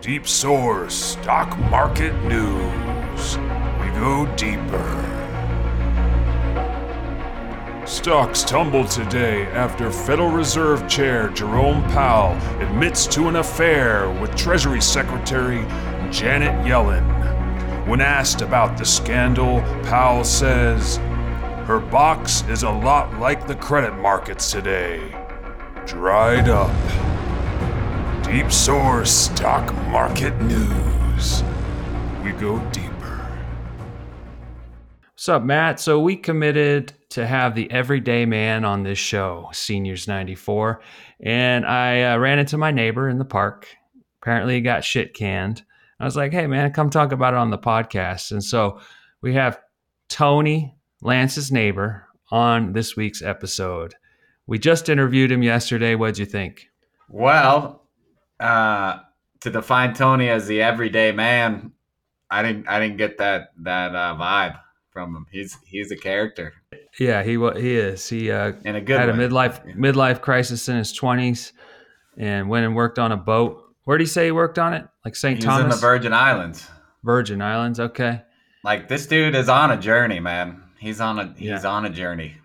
Deep Source Stock Market News. We go deeper. Stocks tumbled today after Federal Reserve Chair Jerome Powell admits to an affair with Treasury Secretary Janet Yellen. When asked about the scandal, Powell says, Her box is a lot like the credit markets today dried up. Deep Source Stock Market News. We go deeper. What's up, Matt? So we committed to have the everyday man on this show, Seniors 94. And I uh, ran into my neighbor in the park. Apparently, he got shit canned. I was like, hey, man, come talk about it on the podcast. And so we have Tony, Lance's neighbor, on this week's episode. We just interviewed him yesterday. What'd you think? Well, uh, to define Tony as the everyday man, I didn't I didn't get that that uh, vibe from him. He's he's a character. Yeah, he he is. He uh, in a good had way. a midlife midlife crisis in his twenties, and went and worked on a boat. Where did he say he worked on it? Like St. Thomas, in the Virgin Islands. Virgin Islands. Okay. Like this dude is on a journey, man. He's on a he's Yeah. on a journey.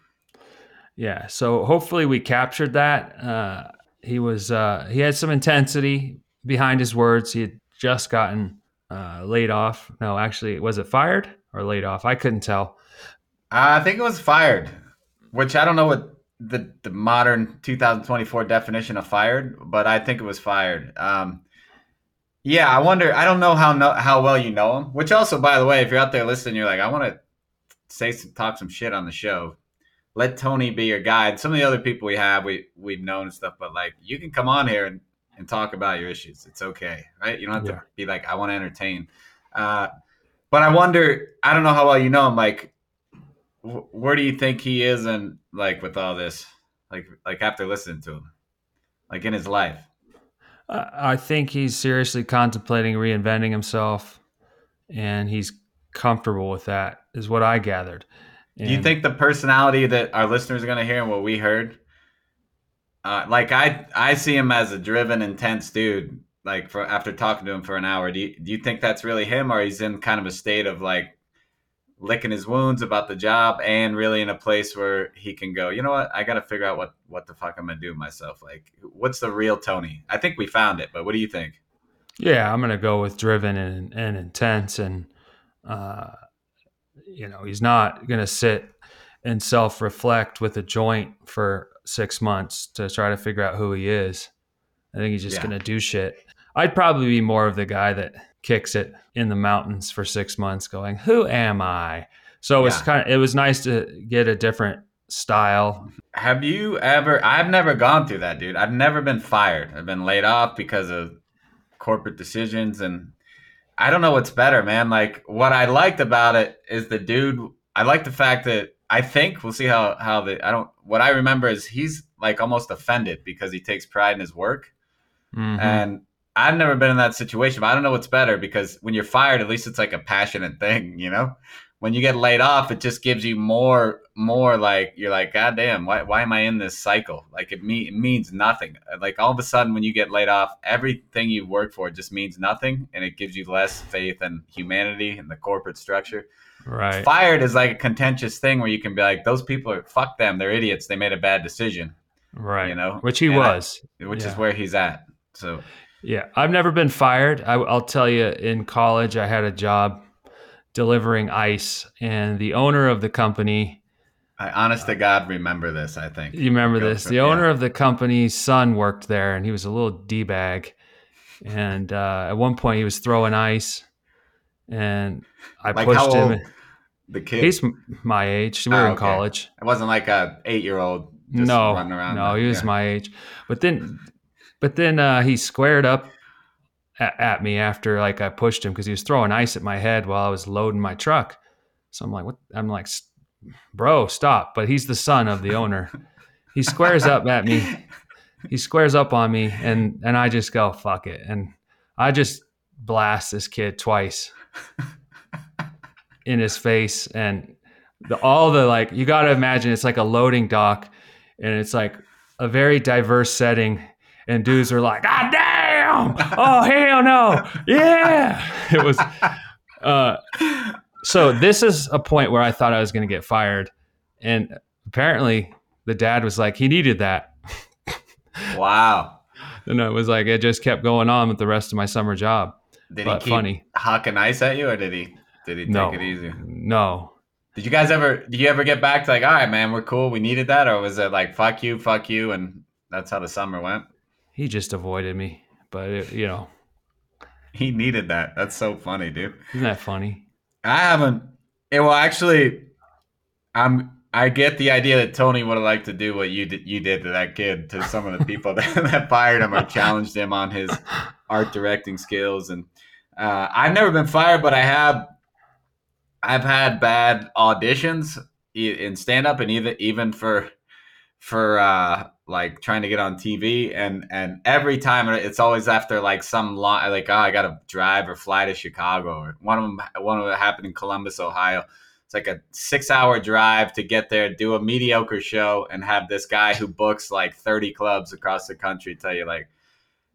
Yeah. So hopefully we captured that. Uh, he was uh, he had some intensity behind his words. He had just gotten uh, laid off. No, actually, was it fired or laid off? I couldn't tell. Uh, I think it was fired, which I don't know what the the modern 2024 definition of fired, but I think it was fired. Um, yeah, I wonder. I don't know how how well you know him. Which also, by the way, if you're out there listening, you're like, I want to say some talk some shit on the show. Let Tony be your guide. Some of the other people we have, we we've known and stuff, but like you can come on here and, and talk about your issues. It's okay, right? You don't have Yeah. to be like, I want to entertain. Uh, but I wonder. I don't know how well you know him. Like, wh- where do you think he is and like with all this like like after listening to him like in his life Uh, I think he's seriously contemplating reinventing himself, and he's comfortable with that. Is what I gathered. Do you think the personality that our listeners are going to hear and what we heard uh, like i i see him as a driven intense dude like for after talking to him for an hour. Do you, do you think that's really him or he's in kind of a state of like licking his wounds about the job and really in a place where he can go you know what? I gotta figure out what what the fuck i'm gonna do myself. Like what's the real tony? I think we found it but what do you think? Yeah, I'm gonna go with driven and, and intense, and uh, you know he's not gonna sit and self reflect with a joint for six months to try to figure out who he is. I think he's just Yeah. gonna do shit. I'd probably be more of the guy that kicks it in the mountains for six months, going, "Who am I?" So it's Yeah. kind of it was nice to get a different style. Have you ever? I've never gone through that, dude. I've never been fired. I've been laid off because of corporate decisions, and I don't know what's better, man. Like what I liked about it is the dude. I like the fact that I think we'll see how how the I don't. What I remember is he's like almost offended because he takes pride in his work, Mhm. and I've never been in that situation. But I don't know what's better because when you're fired, at least it's like a passionate thing, you know. When you get laid off, it just gives you more, more like you're like, God damn, why, why am I in this cycle? Like it, me, it means nothing. Like all of a sudden, when you get laid off, everything you work for just means nothing, and it gives you less faith in humanity and the corporate structure. right. Fired is like a contentious thing where you can be like, those people are fuck them, they're idiots, they made a bad decision, Right. you know, Which he And I- was. which is where he's at. So Yeah, I've never been fired. I, I'll tell you, in college, I had a job delivering ice, and the owner of the company, I, honest to God, remember this. I think you remember Go this, the yeah. owner of the company's son worked there, and he was a little d bag. And uh, at one point, he was throwing ice, and I Like pushed him. old? the kid. He's my age. We Oh, were in college. It wasn't like a eight year old just no, running around. no, he was Yeah. my age. But then, but then uh, he squared up at, at me after like I pushed him because he was throwing ice at my head while I was loading my truck. So I'm like, what? I'm like, bro, stop. But he's the son of the owner. he squares up at me. He squares up on me, and and I just go fuck it, and I just blast this kid twice in his face, and the, all the like you got to imagine it's like a loading dock, and it's like a very diverse setting, and dudes are like, God damn, damn! Oh hell no! Yeah, it was. Uh, so this is a point where I thought I was going to get fired, and apparently the dad was like, he needed that, Wow. and it was like it just kept going on with the rest of my summer job. Did But he keep funny. hawking ice at you, or did he did he take No, it easy? no, Did you guys ever? Did you ever get back to like, all right, man, we're cool, we needed that, or was it like, fuck you, fuck you, and that's how the summer went? he just avoided me. But it, you know, He needed that. That's so funny, dude. isn't that funny? I haven't. It well, actually, I'm. I get the idea that Tony would have liked to do what you did. You did to that kid, to some of the people that, that fired him or challenged him on his art directing skills. And uh, I've never been fired, but I have. I've had bad auditions in stand up, and even even for for uh like trying to get on TV and and every time it's always after like some long like oh I got to drive or fly to Chicago or one of them one of them happened in Columbus Ohio. It's like a 6 hour drive to get there do a mediocre show and have this guy who books like 30 clubs across the country tell you like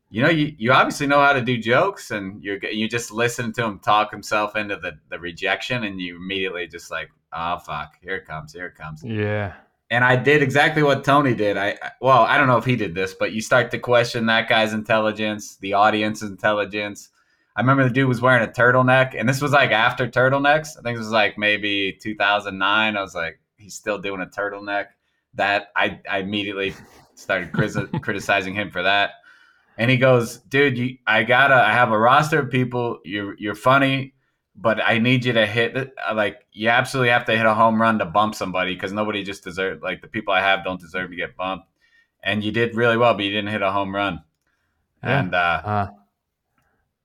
you know you, you obviously know how to do jokes and you're you just listen to him talk himself into the the rejection and you immediately just like oh fuck here it comes here it comes. Yeah, and I did exactly what Tony did. I well, I don't know if he did this, but you start to question that guy's intelligence, the audience's intelligence. I remember the dude was wearing a turtleneck, and this was like after turtlenecks. I think this was like maybe 2009. I was like, he's still doing a turtleneck. That I I immediately started criti- criticizing him for that. And he goes, dude, you, I gotta, I have a roster of people. You're you're funny but I need you to hit it. uh, Like you absolutely have to hit a home run to bump somebody because nobody just deserve like the people I have don't deserve to get bumped. And you did really well, but you didn't hit a home run. Yeah. And uh, uh,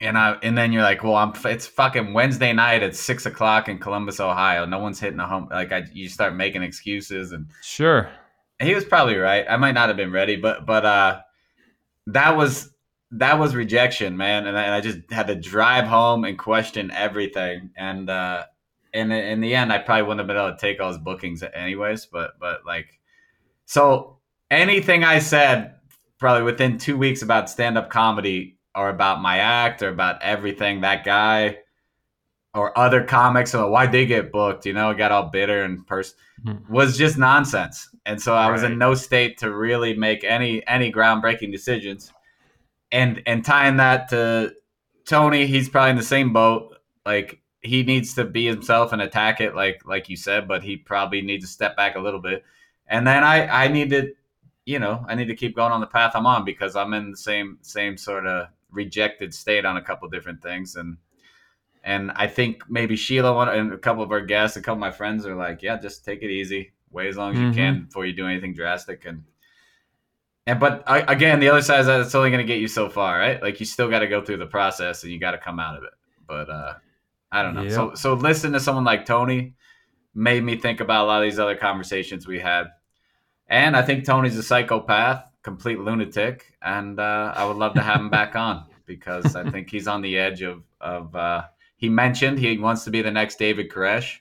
and I and then you're like, well, I'm it's fucking Wednesday night at six o'clock in Columbus, Ohio. No one's hitting a home. Like I, you start making excuses, and sure. he was probably right. I might not have been ready, but but uh, that was that was rejection, man. And I, and I just had to drive home and question everything. And uh, and in the end, I probably wouldn't have been able to take all his bookings anyways. But but like, so anything I said probably within two weeks about stand up comedy or about my act or about everything that guy or other comics or why they get booked, you know, got all bitter and pers- Mhm. was just nonsense. And so I was Right. in no state to really make any any groundbreaking decisions. And and tying that to Tony, he's probably in the same boat. Like he needs to be himself and attack it like like you said, but he probably needs to step back a little bit. And then I I need to you know, I need to keep going on the path I'm on because I'm in the same same sort of rejected state on a couple different things and and I think maybe Sheila one and a couple of our guests, a couple of my friends are like, yeah, just take it easy, wait as long as Mhm. you can before you do anything drastic and and but I, again, the other side is that it's only going to get you so far, right? Like you still got to go through the process and you got to come out of it. But uh I don't know. Yeah. So so listen to someone like Tony made me think about a lot of these other conversations we had. And I think Tony's a psychopath, complete lunatic, and uh, I would love to have him back on because I think he's on the edge of of. Uh, he mentioned he wants to be the next David Koresh,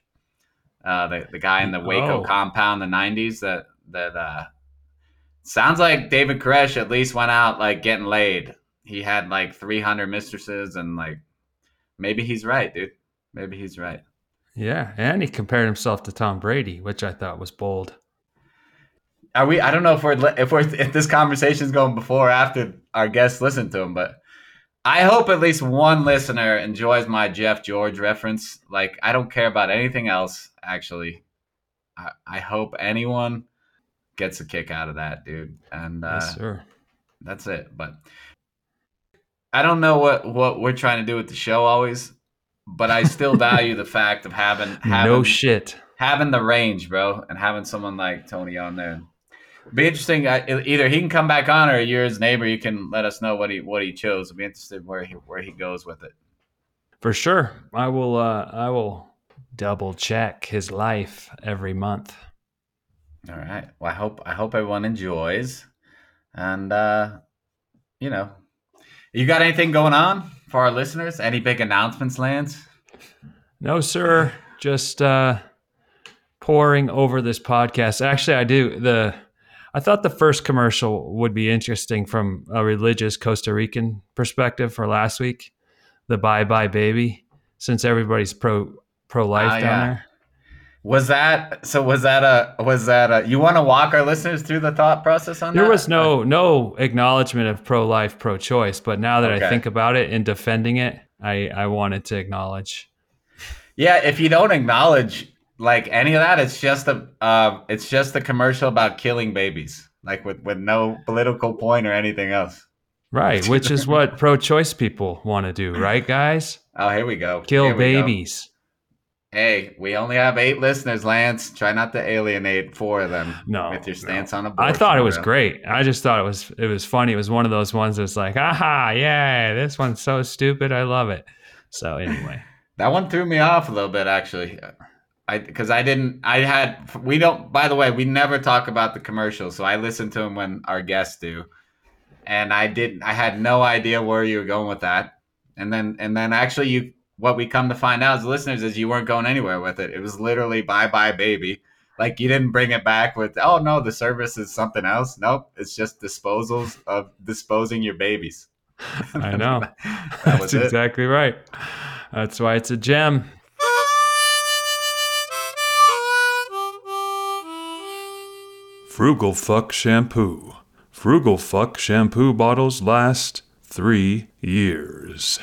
uh, the the guy in the Waco Oh. compound in the '90s. That that uh, sounds like David Koresh at least went out like getting laid. He had like 300 mistresses, and like maybe he's right, dude. Maybe he's right. Yeah, and he compared himself to Tom Brady, which I thought was bold. Are we? I don't know if we're if we're if this conversation's going before or after our guests listen to him, but I hope at least one listener enjoys my Jeff George reference. Like I don't care about anything else. Actually, I, I hope anyone gets a kick out of that, dude. And uh, yes, that's it. But I don't know what what we're trying to do with the show always, but I still value the fact of having having No shit. having the range, bro, and having someone like Tony on there. Be interesting. uh, Either he can come back on, or you're his neighbor. You can let us know what he what he chose. I'll be interested where he where he goes with it. For sure. I will uh I will double check his life every month. All right. Well, I hope I hope everyone enjoys, and uh, you know, you got anything going on for our listeners? Any big announcements, Lance? No, sir. Just uh pouring over this podcast. Actually, I do. The I thought the first commercial would be interesting from a religious Costa Rican perspective for last week, the Bye Bye Baby, since everybody's pro pro life Ah, down yeah. there. Was that so? Was that a? Was that a? You want to walk our listeners through the thought process on that? There was no no acknowledgement of pro life, pro choice, but now that Okay. I think about it and defending it, I I wanted to acknowledge. Yeah, if you don't acknowledge like any of that, it's just a uh, it's just a commercial about killing babies, like with with no political point or anything else. Right, which is what pro choice people want to do, right, guys? Oh, here we go. Kill Here babies. Hey, we only have eight listeners, Lance. Try not to alienate four of them No, with your no. stance on a board. I thought it was bro. great. I just thought it was it was funny. It was one of those ones that's like, aha, yeah, this one's so stupid. I love it. So anyway, That one threw me off a little bit, actually. I because I didn't. I had. We don't. By the way, we never talk about the commercials, so I listen to them when our guests do. And I didn't. I had no idea where you were going with that. And then, and then, actually, you. What we come to find out as listeners is you weren't going anywhere with it. It was literally "Bye Bye Baby." Like you didn't bring it back with, "Oh no, the service is something else." Nope, it's just disposals of disposing your babies. I know. that That's was it. exactly right. That's why it's a gem. Frugal Fuck Shampoo. Frugal Fuck shampoo bottles last three years.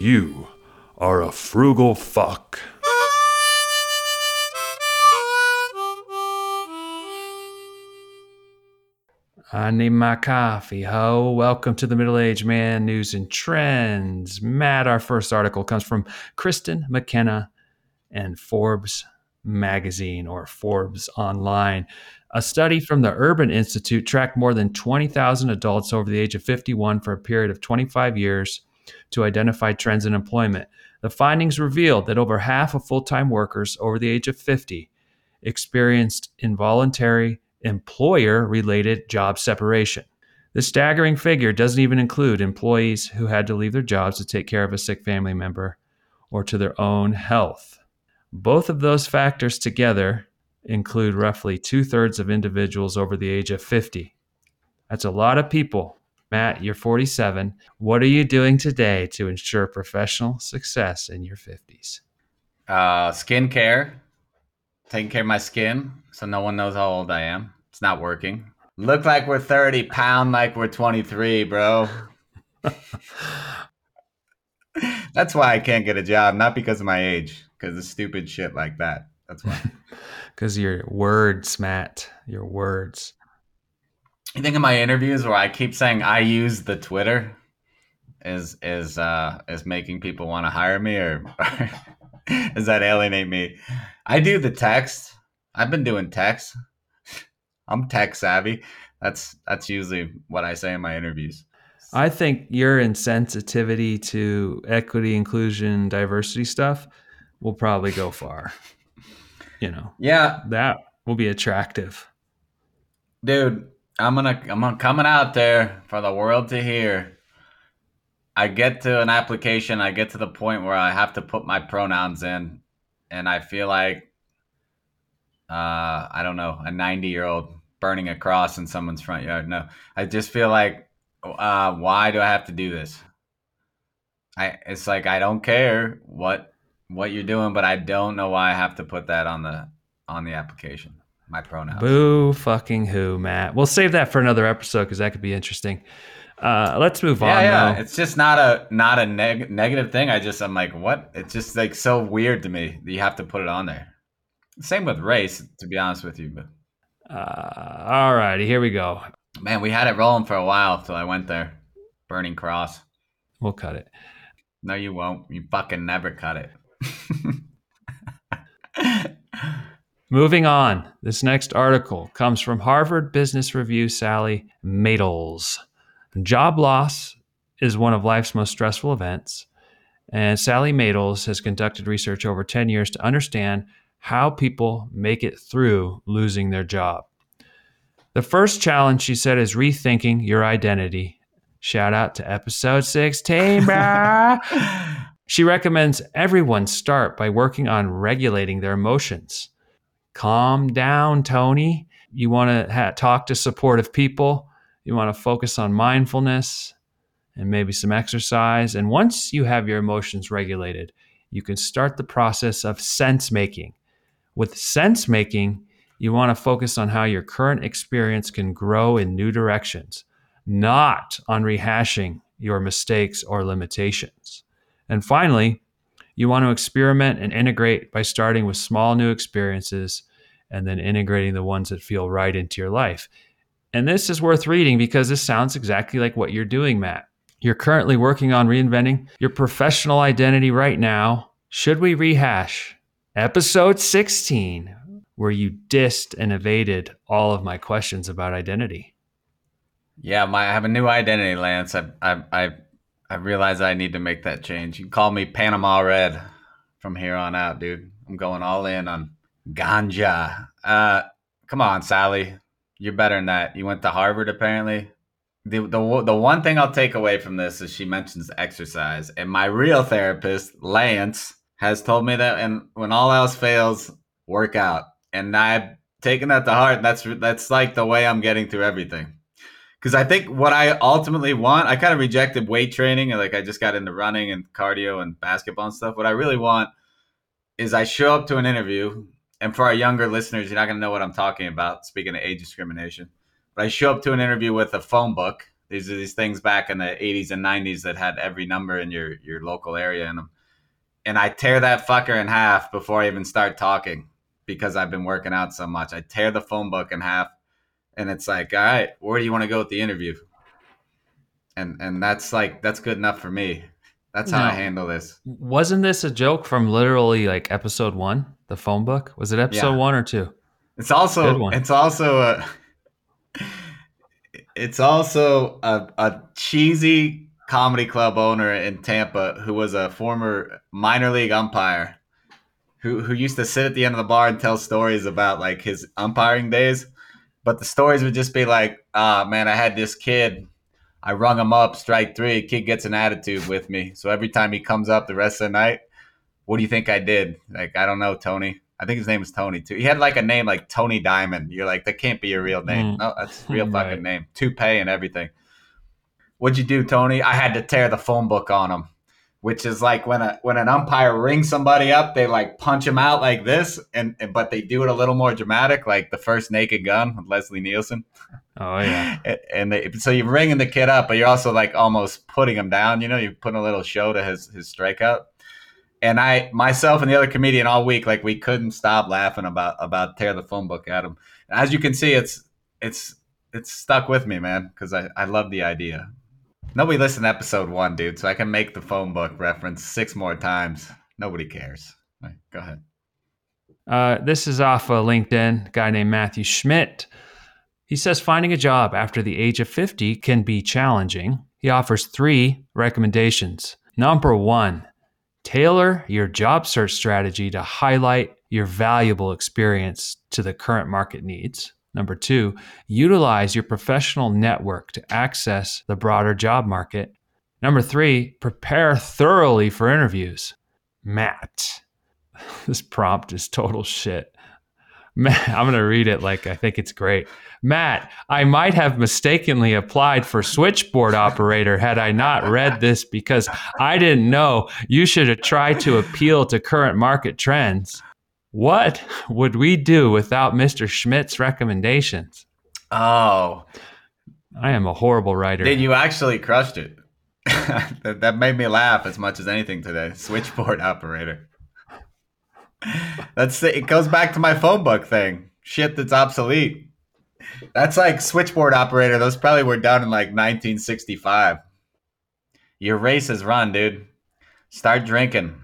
You are a frugal fuck. I need my coffee, ho. Welcome to the Middle Age Man News and Trends. Matt, our first article comes from Kristen McKenna and Forbes magazine or Forbes online. A study from the Urban Institute tracked more than 20,000 adults over the age of 51 for a period of 25 years to identify trends in employment. The findings revealed that over half of full time workers over the age of 50 experienced involuntary employer related job separation. The staggering figure doesn't even include employees who had to leave their jobs to take care of a sick family member or to their own health. Both of those factors together include roughly two thirds of individuals over the age of 50. That's a lot of people. Matt, you're 47. What are you doing today to ensure professional success in your 50s? Uh, skincare, taking care of my skin so no one knows how old I am. It's not working. Look like we're 30, pound like we're 23, bro. That's why I can't get a job, not because of my age, because of stupid shit like that. That's why. Because your words, Matt, your words. You think of my interviews where I keep saying I use the Twitter is is uh is making people want to hire me or does that alienate me? I do the text. I've been doing text. I'm tech savvy. That's that's usually what I say in my interviews. I think your insensitivity to equity, inclusion, diversity stuff will probably go far. You know, Yeah, that will be attractive. dude, I'm gonna I'm coming out there for the world to hear. I get to an application, I get to the point where I have to put my pronouns in, and I feel like uh I don't know, a 90 year old burning a cross in someone's front yard. No. I just feel like uh why do I have to do this? I it's like I don't care what what you're doing, but I don't know why I have to put that on the on the application. My pronouns. Boo fucking who, Matt. We'll save that for another episode because that could be interesting. Uh, let's move yeah, on. yeah. though. It's just not a not a neg- negative thing. I just I'm like, what? It's just like so weird to me that you have to put it on there. Same with race, to be honest with you. But Uh, all righty, here we go. man, we had it rolling for a while till I went there. Burning cross. We'll cut it. No, you won't. You fucking never cut it. Moving on, this next article comes from Harvard Business Review Sally Maitlis. Job loss is one of life's most stressful events, and Sally Maitlis has conducted research over 10 years to understand how people make it through losing their job. The first challenge, she said, is rethinking your identity. Shout out to episode 16, bruh. She recommends everyone start by working on regulating their emotions. Calm down, Tony. You want to ha- talk to supportive people. You want to focus on mindfulness and maybe some exercise. And once you have your emotions regulated, you can start the process of sense making. With sense making, you want to focus on how your current experience can grow in new directions, not on rehashing your mistakes or limitations. And finally, you want to experiment and integrate by starting with small new experiences and then integrating the ones that feel right into your life. And this is worth reading because this sounds exactly like what you're doing, Matt. You're currently working on reinventing your professional identity right now. Should we rehash episode 16, where you dissed and evaded all of my questions about identity? Yeah, my, I have a new identity, Lance. I, I, I, I realize I need to make that change. You can call me Panama Red from here on out, dude. I'm going all in on ganja. Uh, come on, Sally. You're better than that. You went to Harvard, apparently. The, the, the one thing I'll take away from this is she mentions exercise. And my real therapist, Lance, has told me that and when all else fails, work out. And I've taken that to heart. That's that's like the way I'm getting through everything. Because I think what I ultimately want, I kind of rejected weight training. And like I just got into running and cardio and basketball and stuff. What I really want is I show up to an interview and for our younger listeners, you're not going to know what I'm talking about. Speaking of age discrimination, but I show up to an interview with a phone book. These are these things back in the 80s and 90s that had every number in your your local area in them, and I tear that fucker in half before I even start talking because I've been working out so much. I tear the phone book in half, and it's like, all right, where do you want to go with the interview? And and that's like that's good enough for me. That's how no. I handle this. Wasn't this a joke from literally like episode one? The phone book was it episode yeah. one or two? It's also it's also a it's also a, a cheesy comedy club owner in Tampa who was a former minor league umpire who who used to sit at the end of the bar and tell stories about like his umpiring days. But the stories would just be like, ah man, I had this kid. I rung him up, strike three. Kid gets an attitude with me. So every time he comes up the rest of the night, what do you think I did? Like, I don't know, Tony. I think his name was Tony too. He had like a name like Tony Diamond. You're like, that can't be your real name. Mm. No, that's real right. fucking name. Toupee and everything. What'd you do, Tony? I had to tear the phone book on him, which is like when a when an umpire rings somebody up, they like punch him out like this, and, and but they do it a little more dramatic, like the first Naked Gun with Leslie Nielsen. Oh yeah. and they, so you're ringing the kid up, but you're also like almost putting him down. You know, you're putting a little show to his his strikeout and I myself and the other comedian all week, like we couldn't stop laughing about about tear the phone book at him. as you can see, it's it's it's stuck with me, man, because I I love the idea. Nobody listened to episode one, dude, so I can make the phone book reference six more times. Nobody cares. Right, go ahead. Uh, this is off of LinkedIn. Guy named Matthew Schmidt. He says finding a job after the age of 50 can be challenging. He offers three recommendations. Number one, Tailor your job search strategy to highlight your valuable experience to the current market needs. Number two, utilize your professional network to access the broader job market. Number three, prepare thoroughly for interviews. Matt, this prompt is total shit. Matt, I'm going to read it like I think it's great. Matt, I might have mistakenly applied for switchboard operator had I not read this because I didn't know you should have tried to appeal to current market trends. What would we do without Mr. Schmidt's recommendations? Oh, I am a horrible writer. Did you actually crushed it? that, that made me laugh as much as anything today. Switchboard operator. That's it goes back to my phone book thing. Shit that's obsolete. That's like switchboard operator. Those probably were done in like 1965. Your race is run, dude. Start drinking.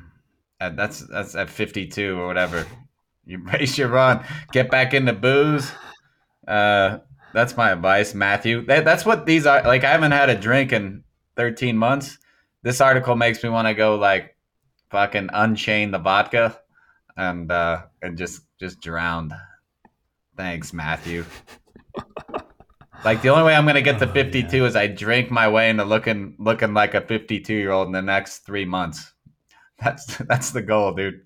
That's that's at 52 or whatever. You race your run. Get back into booze. Uh, that's my advice, Matthew. That, that's what these are. Like I haven't had a drink in 13 months. This article makes me want to go like fucking unchain the vodka and uh, and just just drowned. Thanks, Matthew. like the only way I'm gonna get to 52 yeah. is I drink my way into looking looking like a 52 year old in the next three months. That's that's the goal, dude.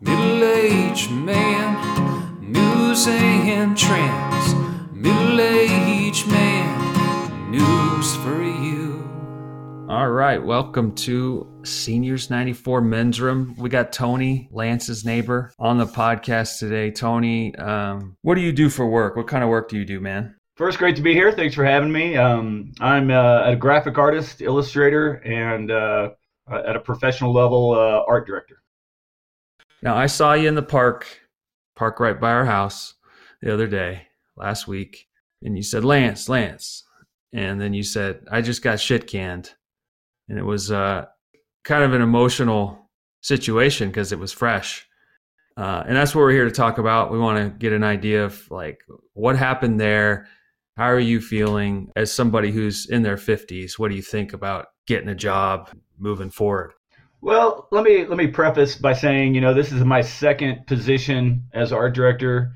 Middle-aged man, news and trends. Middle-aged man, news for you. All right, welcome to Seniors 94 Men's Room. We got Tony, Lance's neighbor, on the podcast today. Tony, um, what do you do for work? What kind of work do you do, man? First, great to be here. Thanks for having me. Um, I'm uh, a graphic artist, illustrator, and uh, at a professional level, uh, art director. Now, I saw you in the park, park right by our house, the other day, last week, and you said, "Lance, Lance," and then you said, "I just got shit canned," and it was uh, kind of an emotional situation because it was fresh. Uh, and that's what we're here to talk about. We want to get an idea of like what happened there how are you feeling as somebody who's in their 50s? What do you think about getting a job moving forward? Well, let me let me preface by saying, you know, this is my second position as art director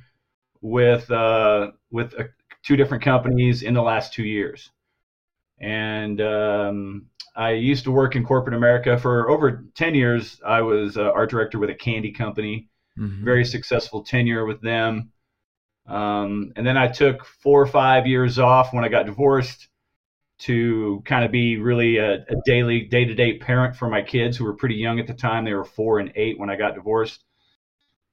with uh, with uh, two different companies in the last two years, and um, I used to work in corporate America for over ten years. I was uh, art director with a candy company, mm-hmm. very successful tenure with them. Um, and then I took four or five years off when I got divorced to kind of be really a, a daily, day to day parent for my kids who were pretty young at the time. They were four and eight when I got divorced.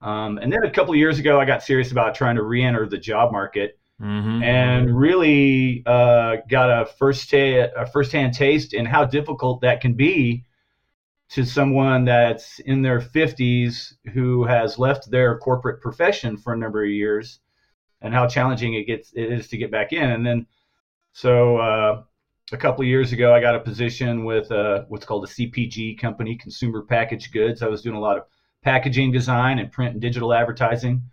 Um, and then a couple of years ago, I got serious about trying to re enter the job market. Mm-hmm. And really uh, got a first ta- a firsthand taste in how difficult that can be to someone that's in their 50s who has left their corporate profession for a number of years and how challenging it gets it is to get back in. And then, so uh, a couple of years ago, I got a position with uh, what's called a CPG company, Consumer Packaged Goods. I was doing a lot of packaging design and print and digital advertising.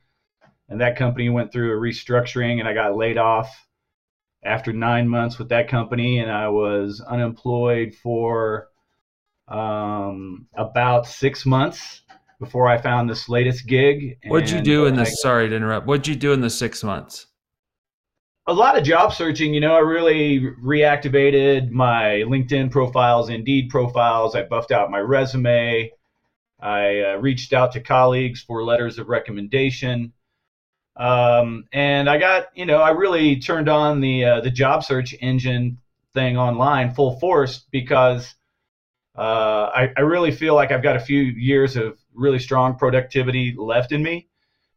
And that company went through a restructuring, and I got laid off after nine months with that company, and I was unemployed for um, about six months before I found this latest gig. What'd you do in the? I, sorry to interrupt. What'd you do in the six months? A lot of job searching. You know, I really reactivated my LinkedIn profiles, Indeed profiles. I buffed out my resume. I uh, reached out to colleagues for letters of recommendation. Um, and I got, you know, I really turned on the uh, the job search engine thing online full force because uh, I, I really feel like I've got a few years of really strong productivity left in me.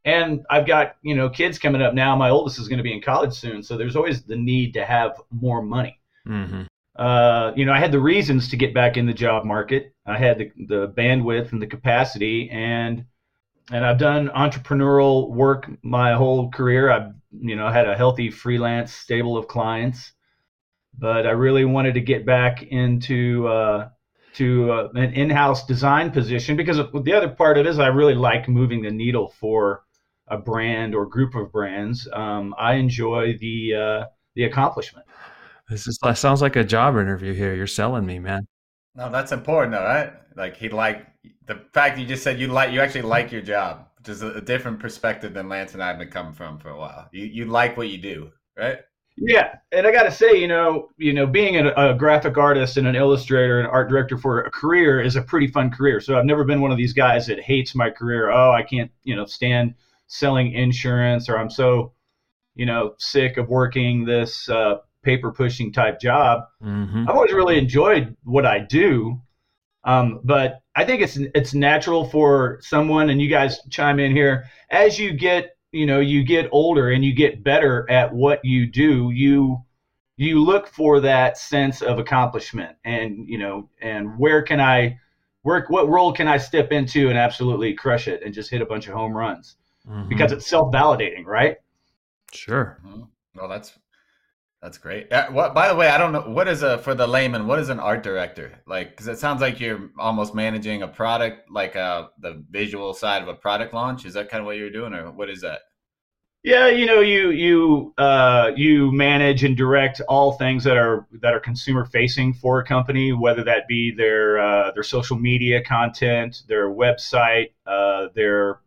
And I've got, you know, kids coming up now. My oldest is going to be in college soon. So there's always the need to have more money. Mm-hmm. Uh, you know, I had the reasons to get back in the job market. I had the, the bandwidth and the capacity and, and I've done entrepreneurial work my whole career. I've, you know, had a healthy freelance stable of clients, but I really wanted to get back into, uh, to uh, an in-house design position because the other part of it is I really like moving the needle for a brand or group of brands. Um, I enjoy the uh, the accomplishment. This is that sounds like a job interview here. You're selling me, man. No, that's important though, right? Like he like the fact you just said you like you actually like your job, which is a, a different perspective than Lance and I have been coming from for a while. You you like what you do, right? Yeah, and I got to say, you know, you know, being a, a, graphic artist and an illustrator and art director for a career is a pretty fun career. So I've never been one of these guys that hates my career. Oh, I can't, you know, stand selling insurance, or I'm so, you know, sick of working this uh, paper pushing type job. Mm-hmm. I've always really enjoyed what I do, um, but I think it's it's natural for someone, and you guys chime in here as you get you know you get older and you get better at what you do you you look for that sense of accomplishment and you know and where can i work what role can i step into and absolutely crush it and just hit a bunch of home runs mm-hmm. because it's self-validating right sure mm-hmm. well that's that's great. Uh, what, by the way, I don't know what is a for the layman. What is an art director like? Because it sounds like you're almost managing a product, like uh, the visual side of a product launch. Is that kind of what you're doing, or what is that? Yeah, you know, you you uh, you manage and direct all things that are that are consumer facing for a company, whether that be their uh, their social media content, their website, uh, their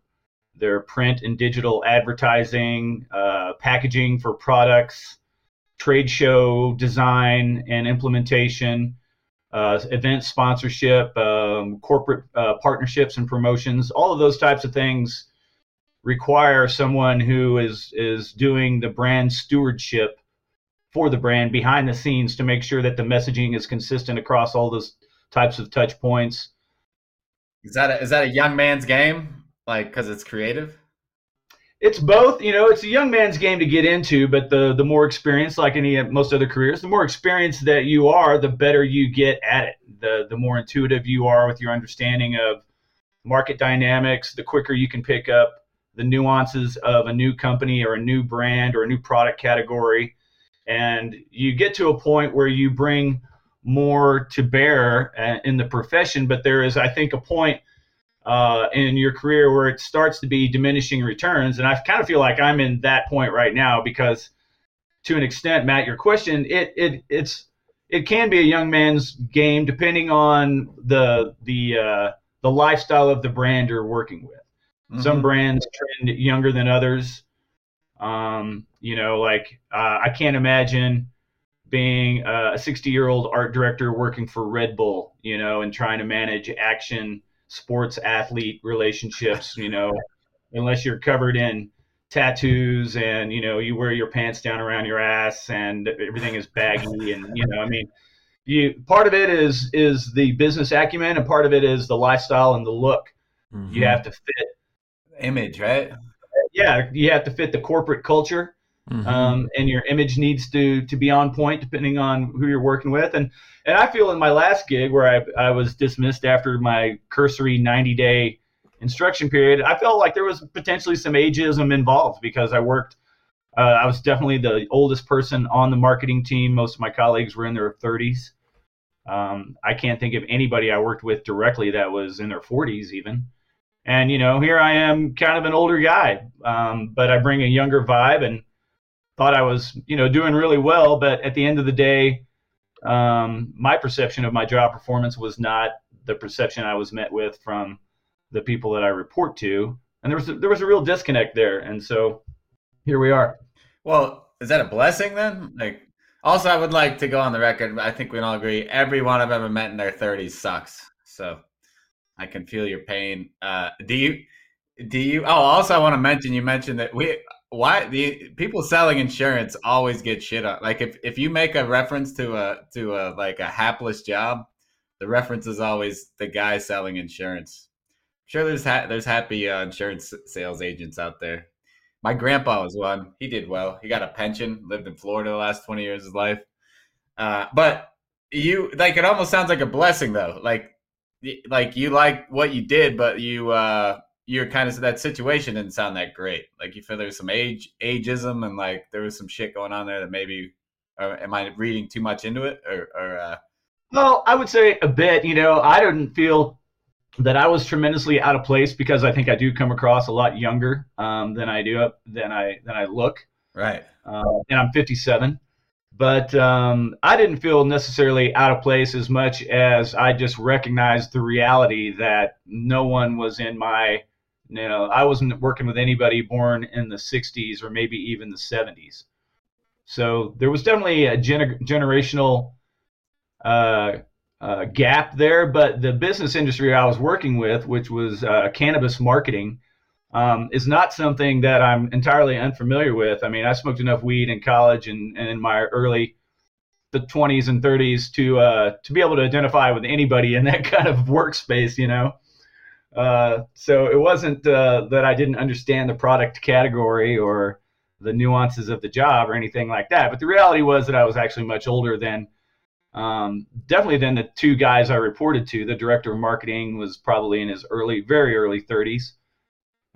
their print and digital advertising, uh, packaging for products trade show design and implementation, uh, event sponsorship, um, corporate uh, partnerships and promotions. All of those types of things require someone who is is doing the brand stewardship for the brand behind the scenes to make sure that the messaging is consistent across all those types of touch points. Is that a, is that a young man's game? Like because it's creative? It's both. You know, it's a young man's game to get into, but the the more experience, like any most other careers, the more experience that you are, the better you get at it. The the more intuitive you are with your understanding of market dynamics, the quicker you can pick up the nuances of a new company or a new brand or a new product category. And you get to a point where you bring more to bear uh, in the profession, but there is, I think, a point uh, in your career where it starts to be diminishing returns. And I kind of feel like I'm in that point right now because, to an extent, Matt, your question, it it it's it can be a young man's game depending on the the uh, the lifestyle of the brand you're working with. Mm-hmm. Some brands trend younger than others. Um, you know, like uh, I can't imagine being a 60 year old art director working for Red Bull, you know, and trying to manage action sports athlete relationships, you know, unless you're covered in tattoos and, you know, you wear your pants down around your ass and everything is baggy. And, you know, I mean, you part of it is is the business acumen and part of it is the lifestyle and the look. Mm-hmm. You have to fit image, right? Yeah, you have to fit the corporate culture, mm-hmm. um, and your image needs to to be on point depending on who you're working with. And and I feel in my last gig where I I was dismissed after my cursory 90 day instruction period, I felt like there was potentially some ageism involved because I worked. Uh, I was definitely the oldest person on the marketing team. Most of my colleagues were in their 30s. Um, I can't think of anybody I worked with directly that was in their 40s even. And you know, here I am, kind of an older guy, um, but I bring a younger vibe, and thought I was, you know, doing really well. But at the end of the day, um, my perception of my job performance was not the perception I was met with from the people that I report to, and there was a, there was a real disconnect there. And so here we are. Well, is that a blessing then? Like, also, I would like to go on the record. I think we can all agree everyone I've ever met in their 30s sucks. So I can feel your pain. Uh, do you? Do you? Oh, also, I want to mention. You mentioned that we. Why the people selling insurance always get shit on? Like if if you make a reference to a to a like a hapless job, the reference is always the guy selling insurance. I'm sure, there's ha- there's happy uh, insurance sales agents out there. My grandpa was one. He did well. He got a pension. Lived in Florida the last twenty years of his life. Uh, but you like it almost sounds like a blessing though. Like like you like what you did, but you uh you're kind of that situation didn't sound that great. Like you feel there's some age ageism and like there was some shit going on there that maybe or am I reading too much into it or or uh well, I would say a bit. You know, I didn't feel that I was tremendously out of place because I think I do come across a lot younger um, than I do than I than I look. Right. Uh, and I'm 57 but um, I didn't feel necessarily out of place as much as I just recognized the reality that no one was in my, you know, I wasn't working with anybody born in the 60s or maybe even the 70s. So there was definitely a gener- generational uh, uh, gap there, but the business industry I was working with, which was uh, cannabis marketing, um, is not something that I'm entirely unfamiliar with. I mean, I smoked enough weed in college and, and in my early the 20s and 30s to uh, to be able to identify with anybody in that kind of workspace, you know. Uh, so it wasn't uh, that I didn't understand the product category or the nuances of the job or anything like that. But the reality was that I was actually much older than um, definitely than the two guys I reported to. The director of marketing was probably in his early, very early 30s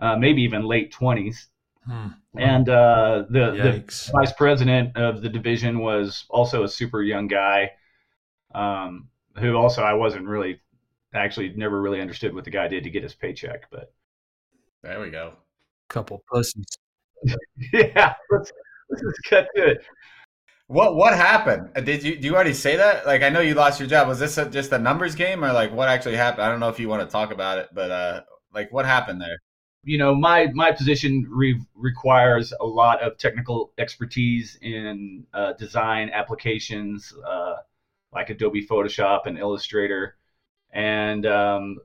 uh, maybe even late 20s. Hmm. And uh, the, the vice president of the division was also a super young guy um, who also I wasn't really actually never really understood what the guy did to get his paycheck. But there we go. Couple pussies. yeah, let's, let's just cut to it. What what happened? Uh, did you do you already say that? Like I know you lost your job. Was this a, just a numbers game or like what actually happened? I don't know if you want to talk about it, but uh, like what happened there? you know, my my position re- requires a lot of technical expertise in uh, design applications uh, like Adobe Photoshop and Illustrator. And um,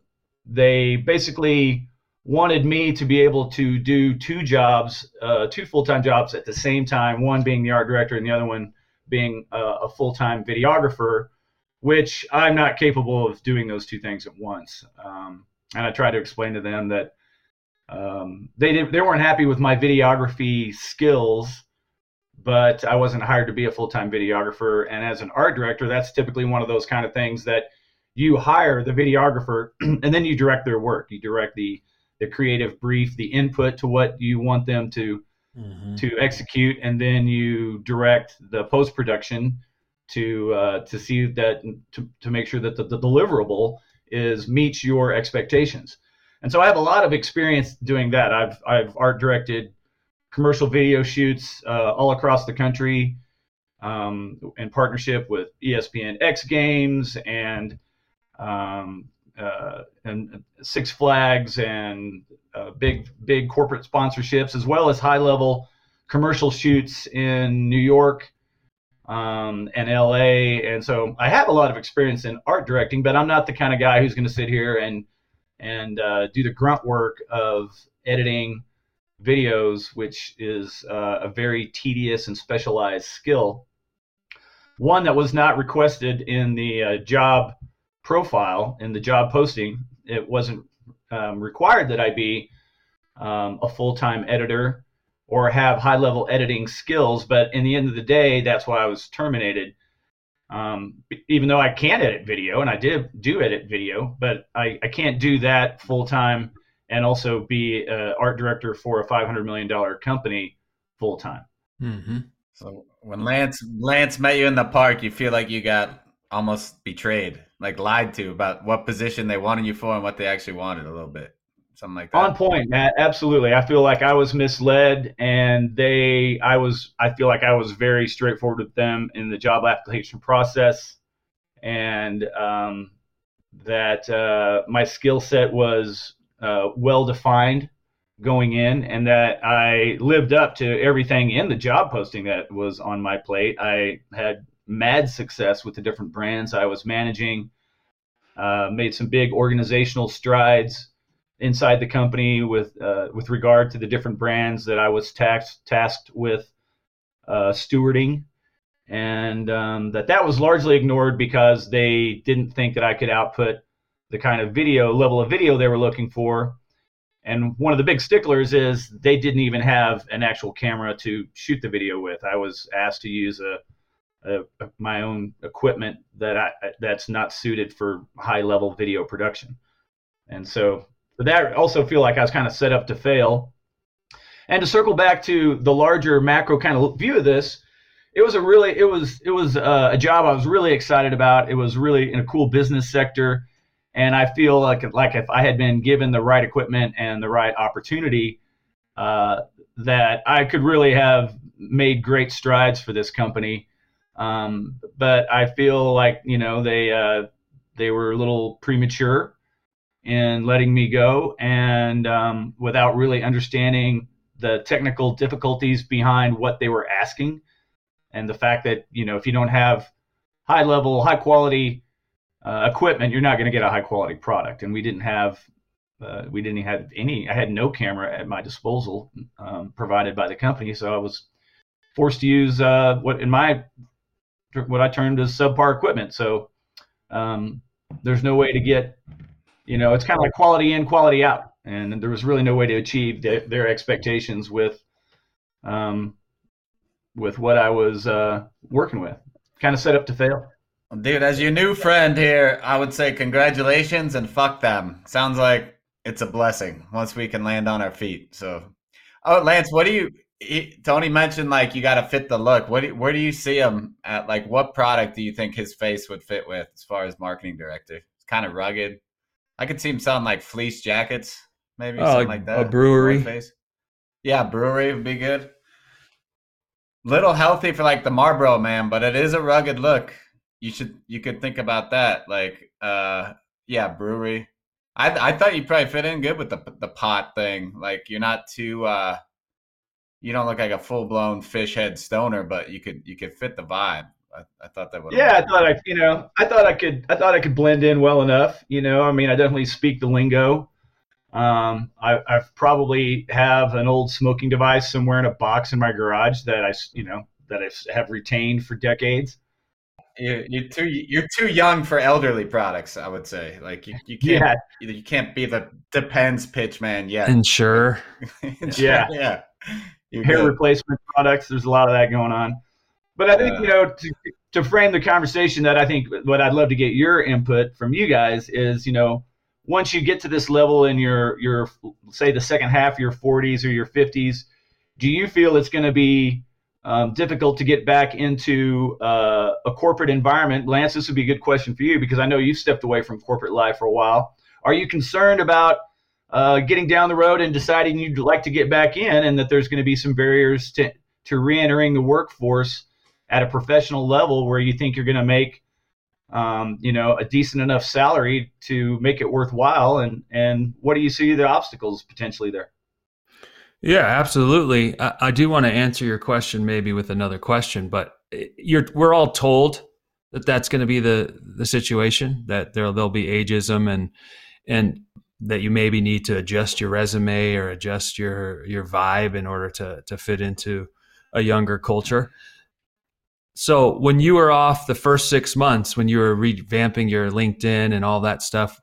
they basically wanted me to be able to do two jobs, uh, two full time jobs at the same time. One being the art director, and the other one being a, a full time videographer. Which I'm not capable of doing those two things at once. Um, and I tried to explain to them that um, they didn't, they weren't happy with my videography skills, but I wasn't hired to be a full time videographer. And as an art director, that's typically one of those kind of things that you hire the videographer and then you direct their work. You direct the the creative brief, the input to what you want them to mm-hmm. to execute, and then you direct the post production to uh, to see that to, to make sure that the, the deliverable is meets your expectations. And so I have a lot of experience doing that. I've I've art directed commercial video shoots uh, all across the country um, in partnership with ESPN X Games and um, uh, and Six Flags and uh, big big corporate sponsorships, as well as high level commercial shoots in New York um, and LA. And so I have a lot of experience in art directing, but I'm not the kind of guy who's going to sit here and and uh, do the grunt work of editing videos, which is uh, a very tedious and specialized skill. One that was not requested in the uh, job profile in the job posting. It wasn't um, required that I be um, a full time editor or have high level editing skills. But in the end of the day, that's why I was terminated. Um, even though I can edit video and I did do edit video, but I, I can't do that full time and also be an art director for a $500 million company full time. Mm-hmm. So when Lance Lance met you in the park, you feel like you got almost betrayed, like lied to about what position they wanted you for and what they actually wanted a little bit something like that. On point, Matt. Absolutely. I feel like I was misled, and they, I was, I feel like I was very straightforward with them in the job application process, and um, that uh, my skill set was uh, well defined going in, and that I lived up to everything in the job posting that was on my plate. I had mad success with the different brands I was managing. Uh, made some big organizational strides inside the company with uh, with regard to the different brands that I was tasked tasked with uh, stewarding, and um, that that was largely ignored because they didn't think that I could output the kind of video level of video they were looking for. And one of the big sticklers is they didn't even have an actual camera to shoot the video with. I was asked to use a, a my own equipment that I that's not suited for high level video production. And so but that also feel like I was kind of set up to fail. And to circle back to the larger macro kind of view of this, it was a really it was it was uh, a job I was really excited about. It was really in a cool business sector, and I feel like like if I had been given the right equipment and the right opportunity, uh, that I could really have made great strides for this company. Um, but I feel like you know they uh, they were a little premature in letting me go, and um, without really understanding the technical difficulties behind what they were asking, and the fact that you know if you don't have high level, high quality uh, equipment, you're not going to get a high quality product. And we didn't have uh, we didn't have any. I had no camera at my disposal um, provided by the company, so I was forced to use uh, what in my what I termed as subpar equipment. So um, there's no way to get you know, it's kind of like quality in, quality out, and there was really no way to achieve the, their expectations with, um, with what I was uh, working with. Kind of set up to fail. Dude, as your new friend here, I would say congratulations and fuck them. Sounds like it's a blessing once we can land on our feet. So, oh, Lance, what do you? He, Tony mentioned like you got to fit the look. What do, where do you see him at? Like, what product do you think his face would fit with as far as marketing director? It's kind of rugged. I could see him selling like fleece jackets, maybe oh, something like, that. A brewery. Yeah, brewery would be good. Little healthy for like the Marlboro man, but it is a rugged look. You should you could think about that. Like, uh, yeah, brewery. I I thought you probably fit in good with the the pot thing. Like, you're not too. uh You don't look like a full blown fish head stoner, but you could you could fit the vibe. I, I thought that would. Yeah, I thought I, you know, I thought I could, I thought I could blend in well enough. You know, I mean, I definitely speak the lingo. Um, I, I probably have an old smoking device somewhere in a box in my garage that I, you know, that I have retained for decades. You're, you're too you're too young for elderly products. I would say, like you, you can't yeah. you can't be the depends pitch man yet. Ensure. yeah, yeah. You're Hair good. replacement products. There's a lot of that going on. But I think, you know, to, to frame the conversation that I think what I'd love to get your input from you guys is, you know, once you get to this level in your, your say the second half of your 40s or your 50s, do you feel it's going to be um, difficult to get back into uh, a corporate environment? Lance, this would be a good question for you because I know you've stepped away from corporate life for a while. Are you concerned about uh, getting down the road and deciding you'd like to get back in and that there's going to be some barriers to, to re-entering the workforce at a professional level where you think you're going to make um, you know a decent enough salary to make it worthwhile and and what do you see the obstacles potentially there? Yeah absolutely. I, I do want to answer your question maybe with another question but you're we're all told that that's going to be the the situation that there there'll be ageism and and that you maybe need to adjust your resume or adjust your your vibe in order to to fit into a younger culture so when you were off the first six months, when you were revamping your LinkedIn and all that stuff,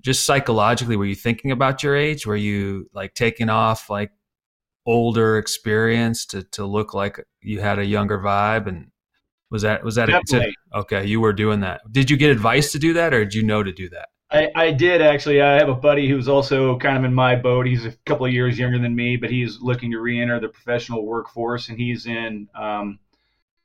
just psychologically, were you thinking about your age? Were you like taking off like older experience to, to look like you had a younger vibe? And was that, was that. A, okay. You were doing that. Did you get advice to do that or did you know to do that? I, I did actually. I have a buddy who's also kind of in my boat. He's a couple of years younger than me, but he's looking to re-enter the professional workforce, and he's in um,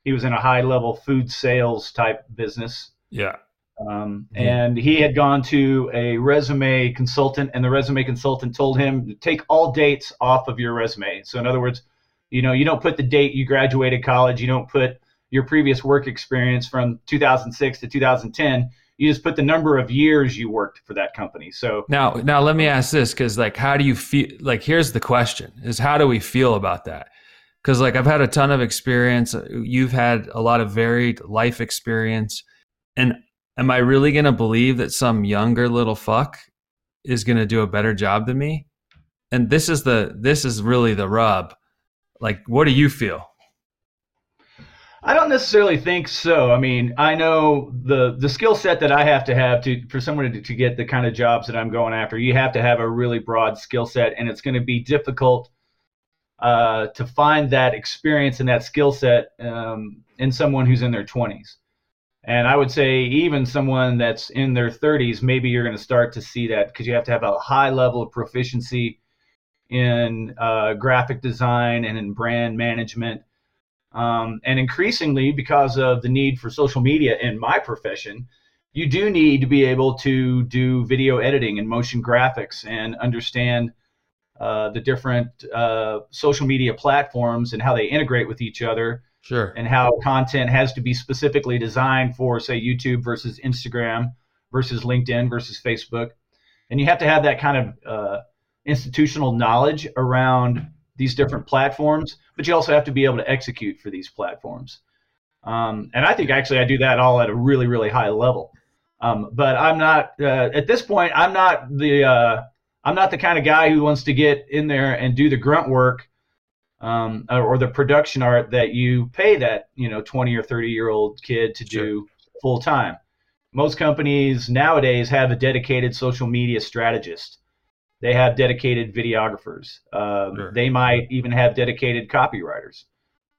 he was in a high level food sales type business. Yeah. Um, and he had gone to a resume consultant, and the resume consultant told him to take all dates off of your resume. So, in other words, you know, you don't put the date you graduated college, you don't put your previous work experience from 2006 to 2010. You just put the number of years you worked for that company. So now, now let me ask this, because like, how do you feel? Like, here's the question: Is how do we feel about that? because like I've had a ton of experience. Uh, you've had a lot of varied life experience, and am I really going to believe that some younger little fuck is going to do a better job than me? And this is the this is really the rub. Like, what do you feel? I don't necessarily think so. I mean, I know the the skill set that I have to have to for someone to, to get the kind of jobs that I'm going after. You have to have a really broad skill set, and it's going to be difficult uh, to find that experience and that skill set um, in someone who's in their 20s. And I would say even someone that's in their 30s, maybe you're going to start to see that because you have to have a high level of proficiency in uh, graphic design and in brand management. Um, and increasingly, because of the need for social media in my profession, you do need to be able to do video editing and motion graphics and understand uh, the different uh, social media platforms and how they integrate with each other. Sure. And how content has to be specifically designed for, say, YouTube versus Instagram versus LinkedIn versus Facebook. And you have to have that kind of uh, institutional knowledge around these different platforms, but you also have to be able to execute for these platforms. Um, and I think actually I do that all at a really, really high level. Um, but I'm not, uh, at this point, I'm not the, uh, I'm not the kind of guy who wants to get in there and do the grunt work um, or the production art that you pay that you know 20 or 30 year old kid to sure. do full time. Most companies nowadays have a dedicated social media strategist. They have dedicated videographers. Um, sure. They might even have dedicated copywriters.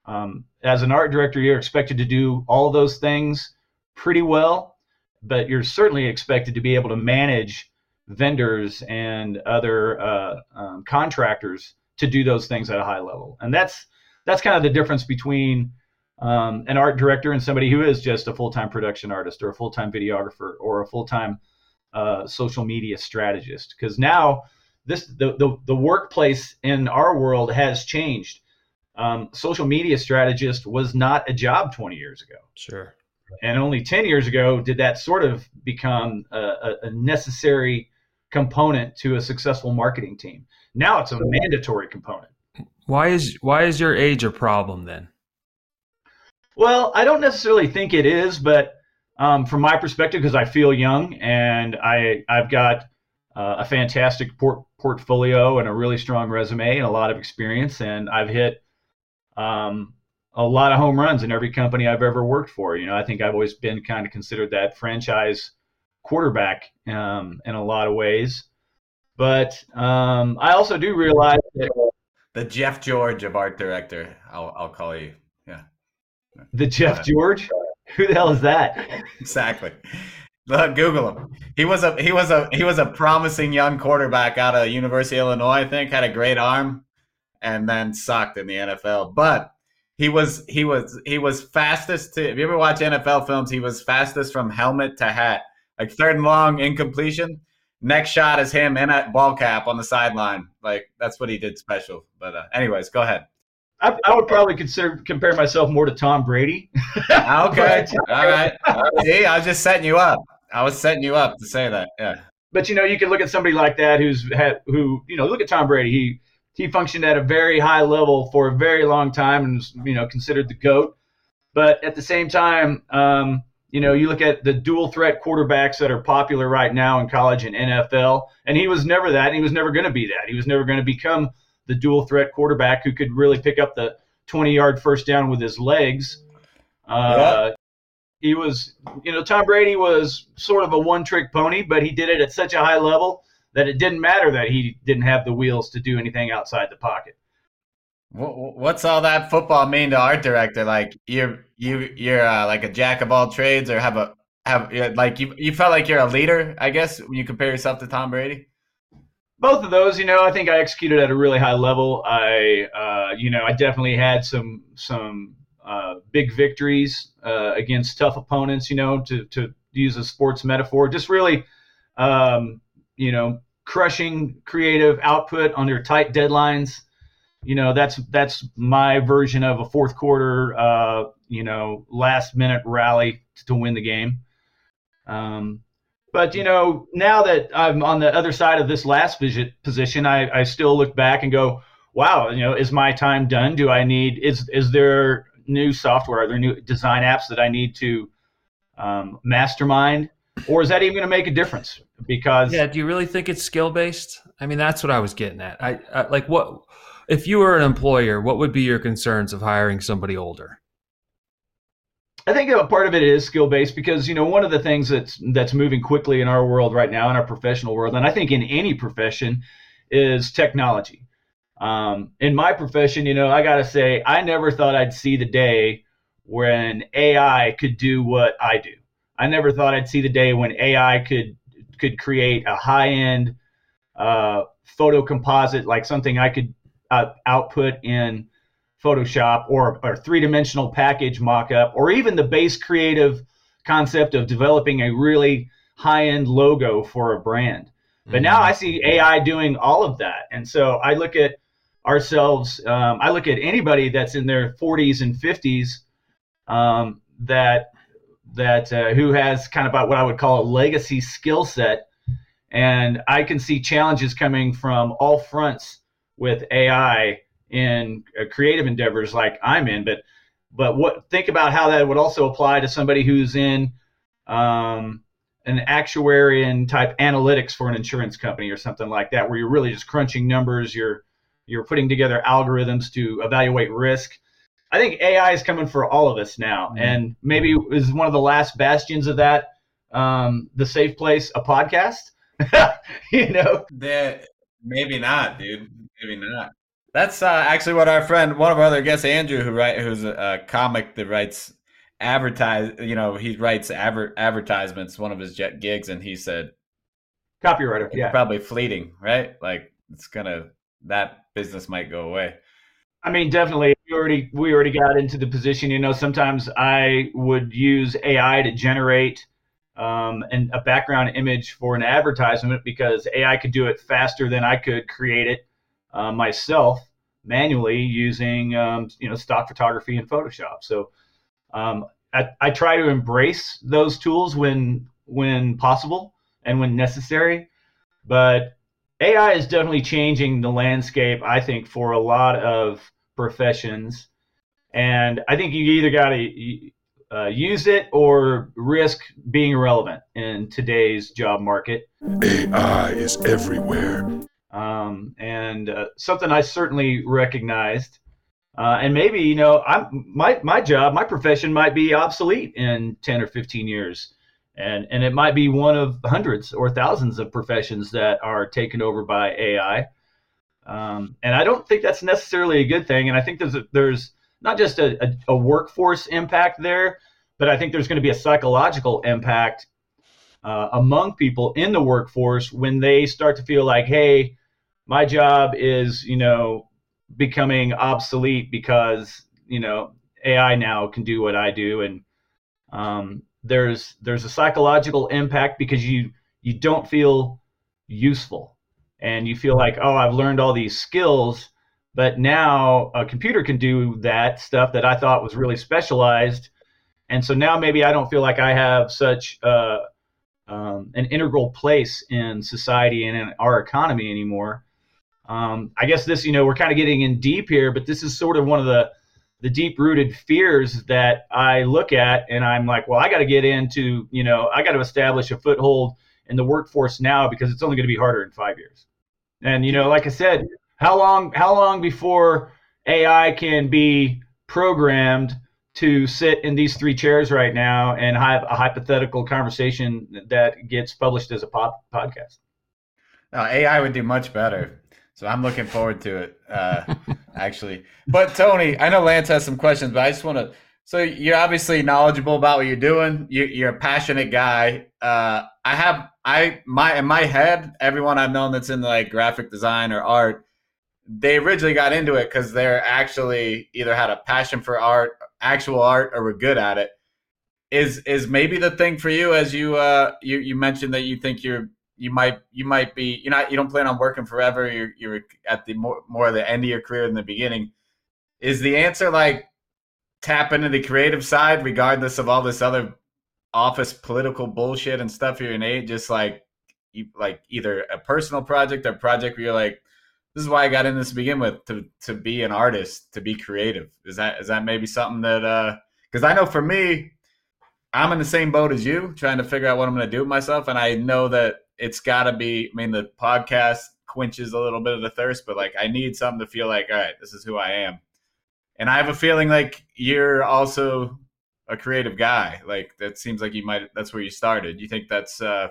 Um, as an art director, you're expected to do all those things pretty well, but you're certainly expected to be able to manage vendors and other uh, um, contractors to do those things at a high level. And that's that's kind of the difference between um, an art director and somebody who is just a full-time production artist or a full-time videographer or a full-time uh, social media strategist. Because now this the, the the workplace in our world has changed. Um, social media strategist was not a job 20 years ago. Sure. And only 10 years ago did that sort of become a, a necessary component to a successful marketing team. Now it's a mandatory component. Why is why is your age a problem then? Well, I don't necessarily think it is, but um, from my perspective, because I feel young and I I've got uh, a fantastic port- portfolio and a really strong resume and a lot of experience, and I've hit um, a lot of home runs in every company I've ever worked for. You know, I think I've always been kind of considered that franchise quarterback um, in a lot of ways. But um, I also do realize that the Jeff George of art director, I'll, I'll call you. Yeah. The Jeff George? Who the hell is that? exactly. Look, Google him. He was a he was a he was a promising young quarterback out of University of Illinois. I think had a great arm, and then sucked in the NFL. But he was he was he was fastest to. If you ever watch NFL films, he was fastest from helmet to hat, like third and long incompletion. Next shot is him in a ball cap on the sideline. Like that's what he did special. But uh, anyways, go ahead. I, I, would probably consider compare myself more to Tom Brady. okay, all right. See, I was just setting you up. I was setting you up to say that. Yeah. But you know, you can look at somebody like that who's had who you know look at Tom Brady. He he functioned at a very high level for a very long time and was you know considered the goat. But at the same time, um, you know, you look at the dual threat quarterbacks that are popular right now in college and NFL, and he was never that. And he was never going to be that. He was never going to become the dual threat quarterback who could really pick up the 20 yard first down with his legs. Uh, he was, you know, Tom Brady was sort of a one trick pony, but he did it at such a high level that it didn't matter that he didn't have the wheels to do anything outside the pocket. What's all that football mean to art director? Like you're you you're uh, like a jack of all trades, or have a have like you you felt like you're a leader, I guess, when you compare yourself to Tom Brady. Both of those, you know, I think I executed at a really high level. I, uh, you know, I definitely had some some uh, big victories uh, against tough opponents. You know, to to use a sports metaphor, just really, um, you know, crushing creative output under tight deadlines. You know, that's that's my version of a fourth quarter, uh, you know, last minute rally to win the game. Um, but you know, now that I'm on the other side of this last visit position, I, I still look back and go, "Wow, you know, is my time done? Do I need is is there new software? Are there new design apps that I need to um, mastermind, or is that even going to make a difference? Because yeah, do you really think it's skill based? I mean, that's what I was getting at. I, I like what if you were an employer, what would be your concerns of hiring somebody older? I think a part of it is skill based because you know one of the things that's that's moving quickly in our world right now in our professional world, and I think in any profession, is technology. Um, in my profession, you know, I got to say, I never thought I'd see the day when AI could do what I do. I never thought I'd see the day when AI could could create a high end uh, photo composite, like something I could uh, output in Photoshop or or three dimensional package mockup, or even the base creative concept of developing a really high end logo for a brand. But now I see AI doing all of that, and so I look at ourselves. Um, I look at anybody that's in their 40s and 50s um, that that uh, who has kind of what I would call a legacy skill set, and I can see challenges coming from all fronts with AI in uh, creative endeavors like I'm in. But but what think about how that would also apply to somebody who's in um, an actuarian type analytics for an insurance company or something like that, where you're really just crunching numbers. You're you're putting together algorithms to evaluate risk. I think AI is coming for all of us now, mm-hmm. and maybe is one of the last bastions of that. Um, the safe place, a podcast. you know, that maybe not, dude. Maybe not. That's uh, actually what our friend, one of our other guests, Andrew, who write, who's a, a comic that writes advertise. You know, he writes adver- advertisements. One of his jet gigs, and he said, copywriter. Yeah, probably fleeting, right? Like it's gonna that business might go away. I mean, definitely. We already we already got into the position. You know, sometimes I would use AI to generate um, and a background image for an advertisement because AI could do it faster than I could create it uh, myself manually using um, you know stock photography and Photoshop. So um, I, I try to embrace those tools when when possible and when necessary, but AI is definitely changing the landscape, I think, for a lot of professions. And I think you either got to uh, use it or risk being irrelevant in today's job market. AI is everywhere. Um, and uh, something I certainly recognized. Uh, and maybe you know, I'm my my job, my profession might be obsolete in ten or fifteen years, and and it might be one of hundreds or thousands of professions that are taken over by AI. Um, and I don't think that's necessarily a good thing. And I think there's a, there's not just a, a, a workforce impact there, but I think there's going to be a psychological impact uh, among people in the workforce when they start to feel like, hey, my job is, you know, becoming obsolete because, you know, AI now can do what I do. And um, there's there's a psychological impact because you you don't feel useful and you feel like, oh, I've learned all these skills but now a computer can do that stuff that I thought was really specialized. And so now maybe I don't feel like I have such uh, um, an integral place in society and in our economy anymore. Um, I guess this, you know, we're kind of getting in deep here, but this is sort of one of the the deep rooted fears that I look at, and I'm like, well, I got to get into, you know, I got to establish a foothold in the workforce now because it's only going to be harder in five years. And you know, like I said, how long how long before AI can be programmed to sit in these three chairs right now and have a hypothetical conversation that gets published as a pop, podcast? No, AI would do much better. So I'm looking forward to it, uh, actually. But Tony, I know Lance has some questions, but I just want to. So you're obviously knowledgeable about what you're doing. You, are a passionate guy. Uh, I have I my in my head, everyone I've known that's in like graphic design or art they originally got into it because they're actually either had a passion for art, actual art, or we're good at it. Is is maybe the thing for you as you uh you, you mentioned that you think you're you might you might be you're not you don't plan on working forever you're you're at the more more the end of your career than the beginning is the answer like tap into the creative side regardless of all this other office political bullshit and stuff you're in a just like you like either a personal project or project where you're like this is why I got in this to begin with to to be an artist, to be creative. Is that is that maybe something that uh because I know for me, I'm in the same boat as you, trying to figure out what I'm going to do with myself, and I know that it's got to be. I mean, the podcast quenches a little bit of the thirst, but like I need something to feel like, all right, this is who I am, and I have a feeling like you're also a creative guy. Like that seems like you might. That's where you started. You think that's uh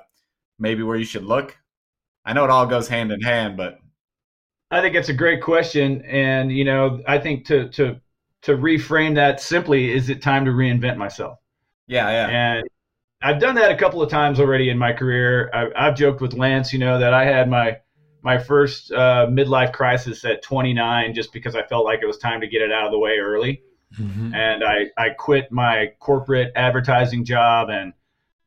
maybe where you should look? I know it all goes hand in hand, but I think it's a great question, and you know, I think to to to reframe that simply, is it time to reinvent myself? Yeah, yeah. And I've done that a couple of times already in my career. I, have joked with Lance, you know, that I had my my first uh, midlife crisis at 29, just because I felt like it was time to get it out of the way early, mm-hmm. and I I quit my corporate advertising job and.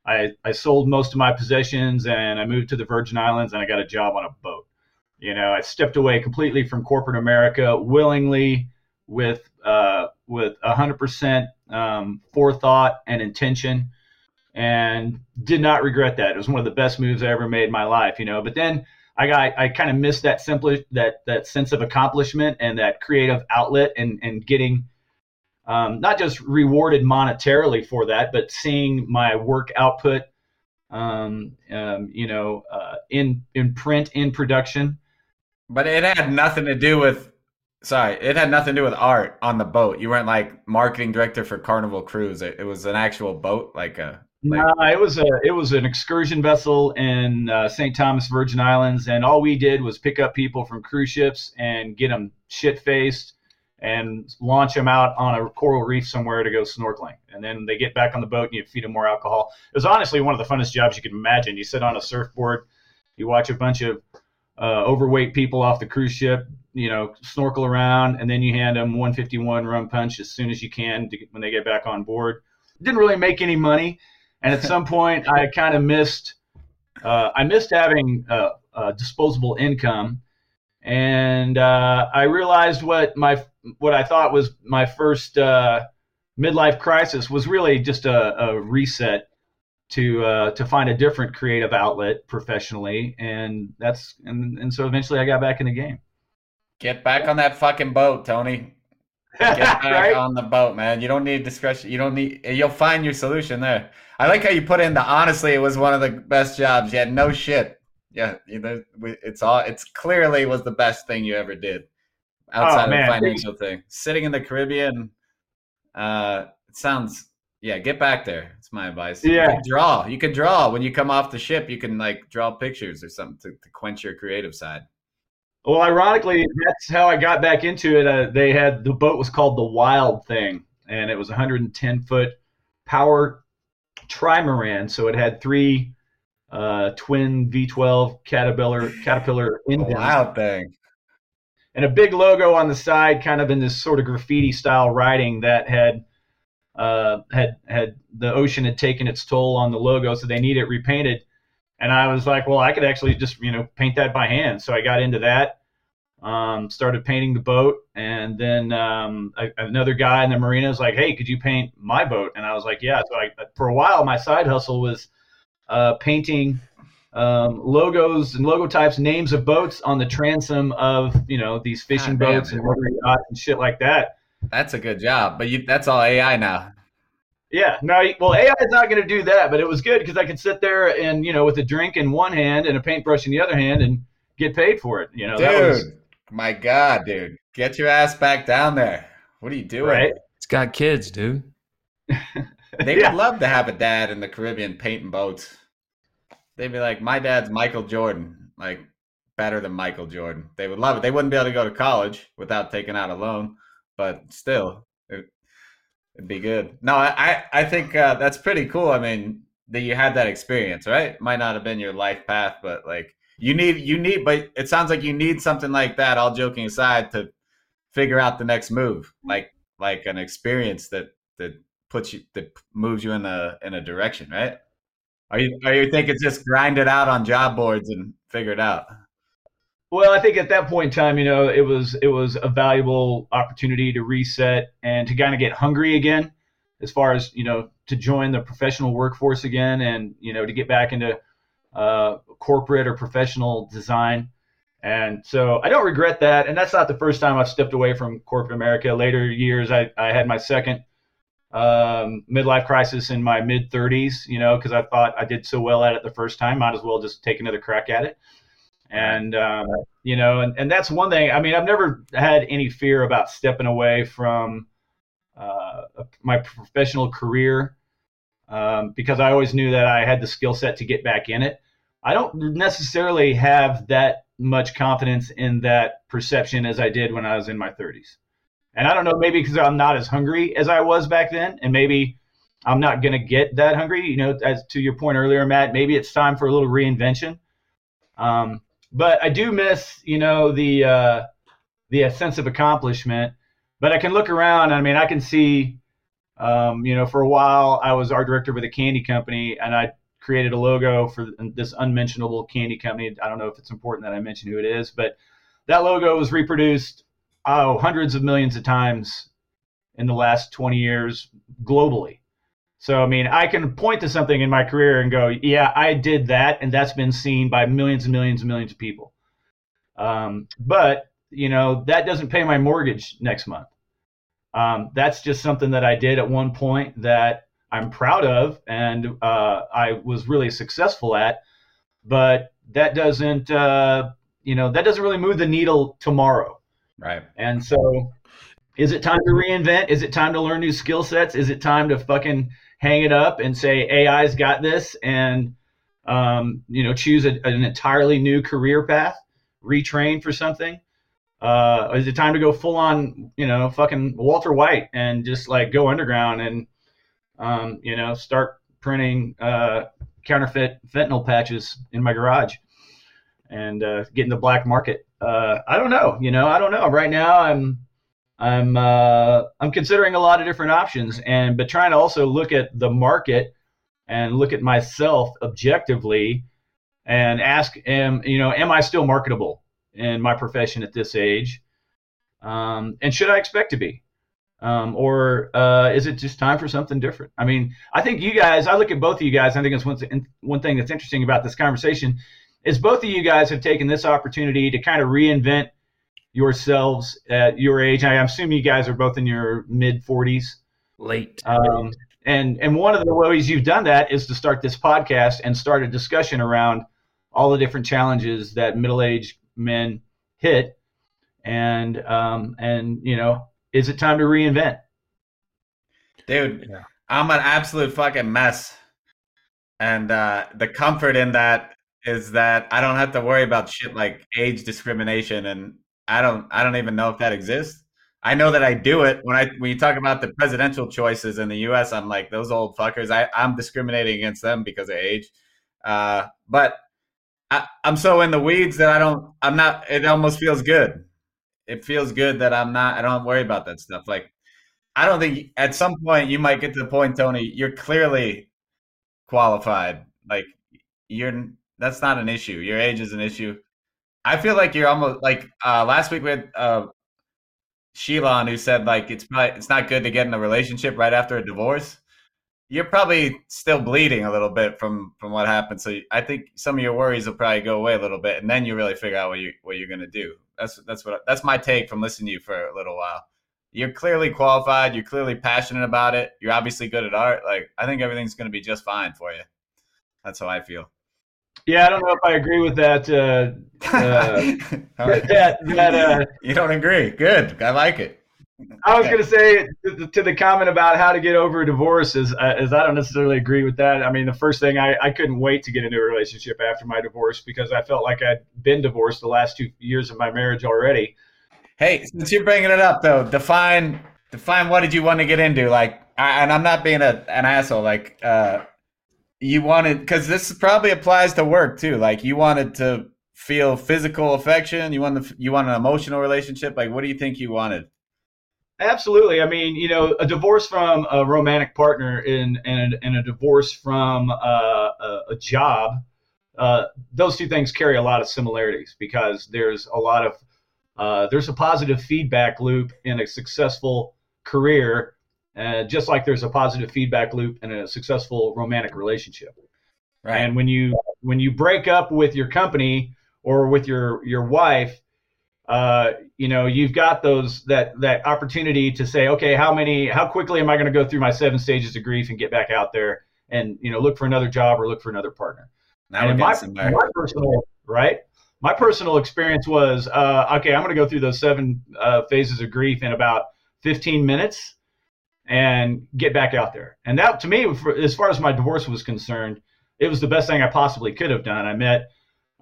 I, I sold most of my possessions and I moved to the Virgin Islands and I got a job on a boat. You know, I stepped away completely from corporate America willingly with uh, with 100% um, forethought and intention, and did not regret that. It was one of the best moves I ever made in my life. You know, but then I got I kind of missed that simple that that sense of accomplishment and that creative outlet and and getting um, not just rewarded monetarily for that, but seeing my work output, um, um, you know, uh, in in print in production but it had nothing to do with. Sorry, it had nothing to do with art on the boat. You weren't like marketing director for Carnival Cruise. It, it was an actual boat, like a. Like... No, it was a it was an excursion vessel in uh, St. Thomas Virgin Islands, and all we did was pick up people from cruise ships and get them shit faced and launch them out on a coral reef somewhere to go snorkeling. And then they get back on the boat and you feed them more alcohol. It was honestly one of the funnest jobs you could imagine. You sit on a surfboard, you watch a bunch of uh, overweight people off the cruise ship, you know, snorkel around, and then you hand them 151 rum punch as soon as you can to, when they get back on board. Didn't really make any money, and at some point I kind of missed. Uh, I missed having uh, disposable income, and uh, I realized what my what I thought was my first uh, midlife crisis was really just a, a reset to uh, to find a different creative outlet professionally, and that's and and so eventually I got back in the game. Get back on that fucking boat, Tony. Get back right? on the boat, man. You don't need discretion. You don't need. You'll find your solution there. I like how you put in the honestly. It was one of the best jobs. You had no shit. Yeah, you know, it's all. It's clearly was the best thing you ever did outside Oh, of the financial thing. Sitting in the Caribbean. Uh, it sounds. Yeah, get back there. It's my advice. You Yeah. can draw. You can draw when you come off the ship. You can like draw pictures or something to, to quench your creative side. Well, ironically, that's how I got back into it. Uh, they had the boat was called the Wild Thing, and it was 110 foot power trimaran. So it had three uh, twin V12 Caterpillar Caterpillar engines Wild thing. and a big logo on the side, kind of in this sort of graffiti style writing that had uh, had had the ocean had taken its toll on the logo, so they need it repainted. And I was like, well, I could actually just you know paint that by hand. So I got into that, um, started painting the boat, and then um, a, another guy in the marina was like, hey, could you paint my boat? And I was like, yeah. So I, for a while, my side hustle was uh, painting um, logos and logo types, names of boats on the transom of you know these fishing God boats and dude. motor yachts and shit like that. That's a good job, but you, that's all AI now. Yeah, no, well, AI is not going to do that, but it was good because I could sit there and you know with a drink in one hand and a paintbrush in the other hand and get paid for it. You know, dude, that was my God, dude, get your ass back down there. What are you doing? right. It's got kids, dude. They Yeah. would love to have a dad in the Caribbean painting boats. They'd be like, my dad's Michael Jordan, like better than Michael Jordan. They would love it. They wouldn't be able to go to college without taking out a loan, but still, it, it'd be good. No, I, I, I think uh, that's pretty cool. I mean, that you had that experience, right? Might not have been your life path, but like you need, you need, but it sounds like you need something like that. All joking aside, to figure out the next move, like like an experience that that puts you that moves you in a in a direction, right? Are you are you thinking just grind it out on job boards and figure it out? Well, I think at that point in time, you know, it was it was a valuable opportunity to reset and to kind of get hungry again, as far as you know, to join the professional workforce again, and you know, to get back into uh, corporate or professional design. And so I don't regret that. And that's not the first time I've stepped away from corporate America. Later years, I, I had my second um, midlife crisis in my mid 30s, you know, because I thought I did so well at it the first time, might as well just take another crack at it. And, um, you know, and, and that's one thing. I mean, I've never had any fear about stepping away from uh, my professional career um, because I always knew that I had the skill set to get back in it. I don't necessarily have that much confidence in that perception as I did when I was in my 30s. And I don't know, maybe because I'm not as hungry as I was back then, and maybe I'm not going to get that hungry. You know, as to your point earlier, Matt, maybe it's time for a little reinvention. Um, but I do miss, you know, the uh, the sense of accomplishment. But I can look around. I mean, I can see, um, you know, for a while I was art director with a candy company, and I created a logo for this unmentionable candy company. I don't know if it's important that I mention who it is, but that logo was reproduced oh hundreds of millions of times in the last 20 years globally. So I mean, I can point to something in my career and go, yeah, I did that, and that's been seen by millions and millions and millions of people. Um, but you know, that doesn't pay my mortgage next month. Um, that's just something that I did at one point that I'm proud of and uh, I was really successful at. But that doesn't, uh, you know, that doesn't really move the needle tomorrow. Right. And so, is it time to reinvent? Is it time to learn new skill sets? Is it time to fucking hang it up and say AI's got this and, um, you know, choose a, an entirely new career path, retrain for something? Uh, is it time to go full on, you know, fucking Walter White and just like go underground and, um, you know, start printing uh, counterfeit fentanyl patches in my garage and uh, get in the black market? Uh, I don't know. You know, I don't know. Right now, I'm I'm uh, I'm considering a lot of different options, and but trying to also look at the market and look at myself objectively and ask, am you know, am I still marketable in my profession at this age? Um, and should I expect to be? Um, or uh, is it just time for something different? I mean, I think you guys. I look at both of you guys. I think it's one th- one thing that's interesting about this conversation is both of you guys have taken this opportunity to kind of reinvent yourselves at your age. I assume you guys are both in your mid 40s. Late. Um, and and one of the ways you've done that is to start this podcast and start a discussion around all the different challenges that middle-aged men hit, and um, and you know, is it time to reinvent? Dude, Yeah. I'm an absolute fucking mess. And uh, the comfort in that is that I don't have to worry about shit like age discrimination and I don't I don't even know if that exists. I know that I do it when I when you talk about the presidential choices in the US, I'm like those old fuckers. I, I'm discriminating against them because of age. Uh, but I, I'm so in the weeds that I don't I'm not it almost feels good. It feels good that I'm not I don't worry about that stuff. Like I don't think at some point you might get to the point, Tony. You're clearly qualified. Like you're that's not an issue. Your age is an issue. I feel like you're almost like uh, last week with uh, who said like it's probably it's not good to get in a relationship right after a divorce. You're probably still bleeding a little bit from from what happened. So I think some of your worries will probably go away a little bit, and then you really figure out what you what you're gonna do. That's that's what that's my take from listening to you for a little while you're clearly qualified. You're clearly passionate about it. You're obviously good at art. Like I think everything's to be just fine for you. That's how I feel. Yeah, I don't know if I agree with that. Uh, uh, that that uh, you don't agree? Good. I like it. I was Okay. going to say to, to the comment about how to get over a divorce is, uh, is I don't necessarily agree with that. I mean, the first thing I, I couldn't wait to get into a relationship after my divorce because I felt like I'd been divorced the last two years of my marriage already. Hey, since you're bringing it up though, define define what did you want to get into? Like, I, and I'm not being a, an asshole. Like, uh, you wanted because this probably applies to work too. Like, you wanted to feel physical affection. You want you want an emotional relationship. Like, what do you think you wanted? Absolutely. I mean, you know, a divorce from a romantic partner and and, and a divorce from uh, a, a job, uh, those two things carry a lot of similarities because there's a lot of uh, there's a positive feedback loop in a successful career, uh, just like there's a positive feedback loop in a successful romantic relationship. Right. And when you when you break up with your company or with your your wife, uh, you know you've got those that that opportunity to say, okay, how many how quickly am I going to go through my seven stages of grief and get back out there and you know look for another job or look for another partner. now and my, somewhere. my personal right, my personal experience was uh, okay. I'm going to go through those seven uh, phases of grief in about 15 minutes and get back out there. And that to me, for, as far as my divorce was concerned, it was the best thing I possibly could have done. I met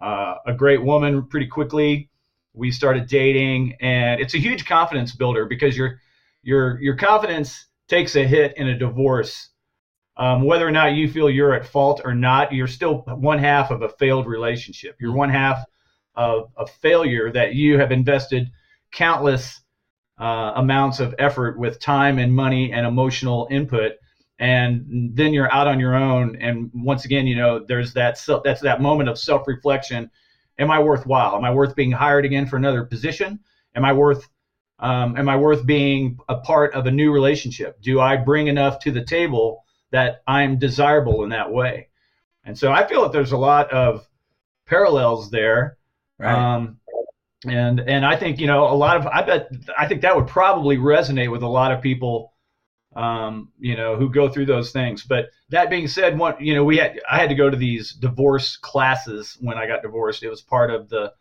uh, a great woman pretty quickly. We started dating, and it's a huge confidence builder because your your your confidence takes a hit in a divorce. Um, whether or not you feel you're at fault or not, you're still one half of a failed relationship. You're one half of a failure that you have invested countless uh, amounts of effort with time and money and emotional input. And then you're out on your own. And once again you know there's that self, that's that moment of self-reflection. Am i worthwhile? Am i worth being hired again for another position? Am i worth um, am i worth being a part of a new relationship? Do i bring enough to the table that i'm desirable in that way? And so i feel that there's a lot of parallels there. Right. um, and and I think you know a lot of I bet I think that would probably resonate with a lot of people, um, you know, who go through those things. But that being said, one you know we had I had to go to these divorce classes when I got divorced. It was part of the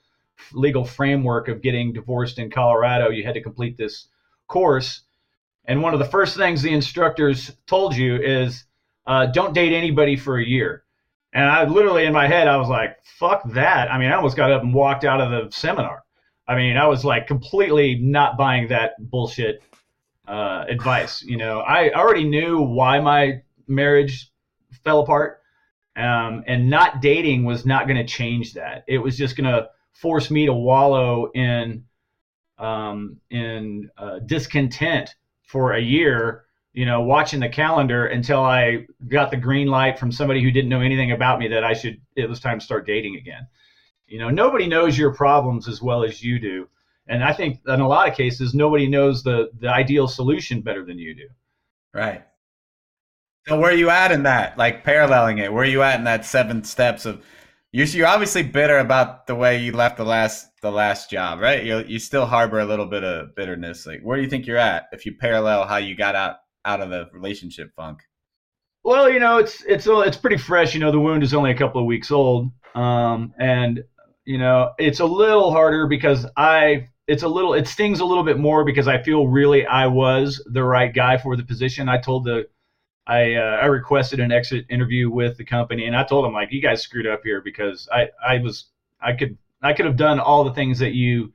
legal framework of getting divorced in Colorado. You had to complete this course, and one of the first things the instructors told you is uh, don't date anybody for a year. And I literally in my head, I was like, fuck that. I mean, I almost got up and walked out of the seminar. I mean, I was like completely not buying that bullshit uh, advice. You know, I already knew why my marriage fell apart. Um, and not dating was not going to change that. It was just going to force me to wallow in um, in uh, discontent for a year you know, watching the calendar until I got the green light from somebody who didn't know anything about me that I should, it was time to start dating again. You know, nobody knows your problems as well as you do. And I think in a lot of cases, nobody knows the, the ideal solution better than you do. Right. So where are you at in that? Like paralleling it, where are you at in that seven steps of You're, you're obviously bitter about the way you left the last the last job, right? You you still harbor a little bit of bitterness. Like, where do you think you're at if you parallel how you got out out of the relationship funk? Well, you know, it's it's it's pretty fresh. You know, the wound is only a couple of weeks old, um, and you know, it's a little harder because I it's a little it stings a little bit more because I feel really I was the right guy for the position. I told the I uh, I requested an exit interview with the company, and I told them like, you guys screwed up here because I I was I could I could have done all the things that you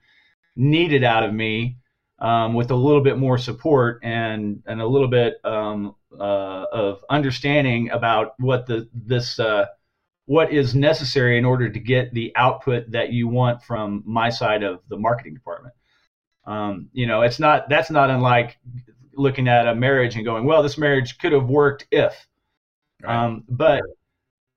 needed out of me um, with a little bit more support and and a little bit um, uh, of understanding about what the this uh, what is necessary in order to get the output that you want from my side of the marketing department. Um, you know, it's not that's not unlike looking at a marriage and going, well, this marriage could have worked if. Right. Um, but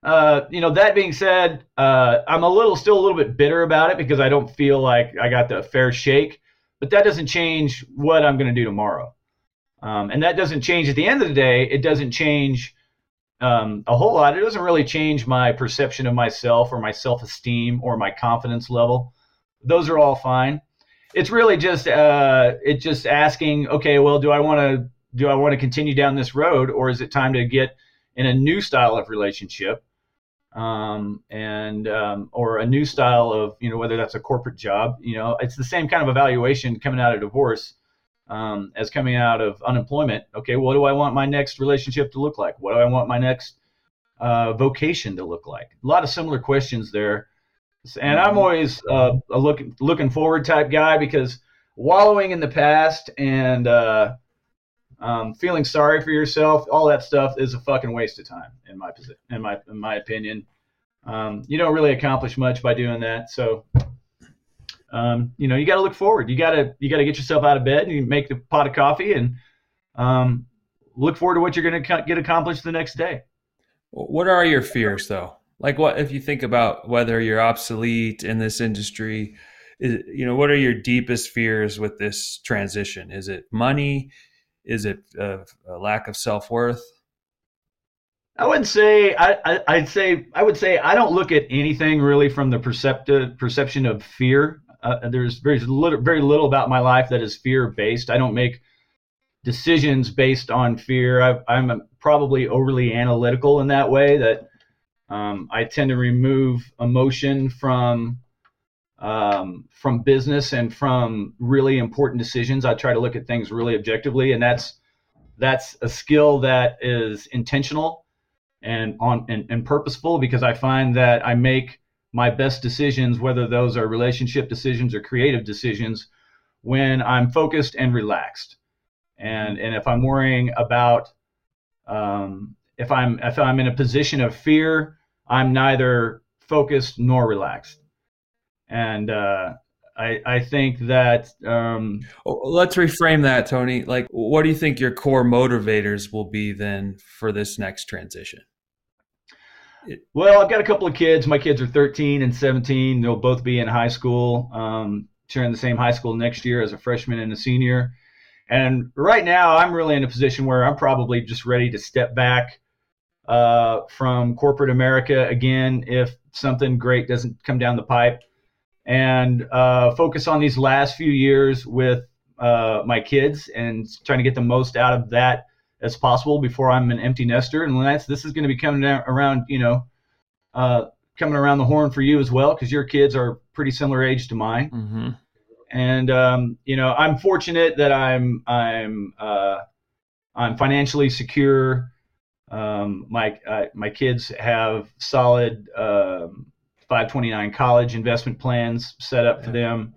uh, you know, that being said, uh, I'm a little still a little bit bitter about it because I don't feel like I got the fair shake. But that doesn't change what I'm going to do tomorrow. Um, and that doesn't change at the end of the day. It doesn't change um, a whole lot. It doesn't really change my perception of myself or my self esteem or my confidence level. Those are all fine it's really just uh, it's just asking, okay, well, do I want to do I want to continue down this road, or is it time to get in a new style of relationship, um, and um, or a new style of you know whether that's a corporate job, you know, it's the same kind of evaluation coming out of divorce um, as coming out of unemployment. Okay, what do I want my next relationship to look like? What do I want my next uh, vocation to look like? A lot of similar questions there and I'm always uh, a looking looking forward type guy because wallowing in the past and uh, um, feeling sorry for yourself, all that stuff is a fucking waste of time in my in my in my opinion. Um, you don't really accomplish much by doing that. So, um, you know, you got to look forward. You got to you got to get yourself out of bed and you make the pot of coffee and um, look forward to what you're going to get accomplished the next day. What are your fears, though? like what if you think about whether you're obsolete in this industry is, you know what are your deepest fears with this transition is it money is it a, a lack of self-worth i would say I, I would say i would say i don't look at anything really from the perceptive perception of fear uh, there's very little very little about my life that is fear based i don't make decisions based on fear I, i'm probably overly analytical in that way that um, I tend to remove emotion from um, from business and from really important decisions. I try to look at things really objectively, and that's that's a skill that is intentional and on and, and purposeful because I find that I make my best decisions, whether those are relationship decisions or creative decisions, when I'm focused and relaxed. And and if I'm worrying about um, if I'm if I'm in a position of fear, I'm neither focused nor relaxed. And uh, I I think that um, let's reframe that, Tony. Like, what do you think your core motivators will be then for this next transition? Well, I've got a couple of kids. My kids are 13 and 17. They'll both be in high school, um, sharing the same high school next year as a freshman and a senior. And right now, I'm really in a position where I'm probably just ready to step back uh, from corporate America again if something great doesn't come down the pipe, and uh, focus on these last few years with uh, my kids and trying to get the most out of that as possible before I'm an empty nester. And that's this is going to be coming around, you know, uh, coming around the horn for you as well because your kids are pretty similar age to mine. Mm-hmm. And um, you know, I'm fortunate that I'm I'm uh, I'm financially secure. Um, my uh, my kids have solid um, 529 college investment plans set up for them.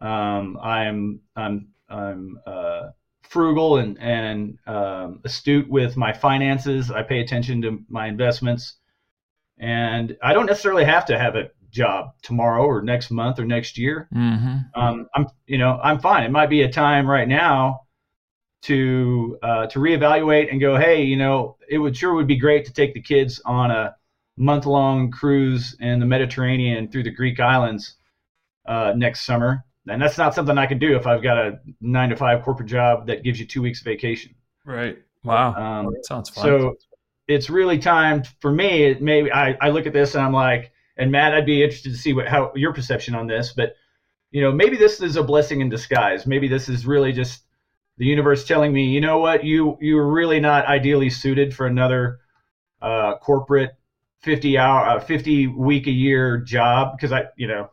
Um, I'm I'm I'm uh, frugal and and um, astute with my finances. I pay attention to my investments, and I don't necessarily have to have a job tomorrow or next month or next year. Mm-hmm. Um, I'm you know I'm fine. It might be a time right now to uh, to reevaluate and go, hey, you know, it would sure would be great to take the kids on a month long cruise in the Mediterranean through the Greek islands uh, next summer. And that's not something I can do if I've got a nine to five corporate job that gives you two weeks vacation. Right. Wow. Um, sounds fun. So it's really time for me. It maybe I, I look at this and I'm like, and Matt, I'd be interested to see what how your perception on this, but you know, maybe this is a blessing in disguise. Maybe this is really just the universe telling me, you know what, you you're really not ideally suited for another uh, corporate 50 hour, uh, 50 week a year job because I, you know,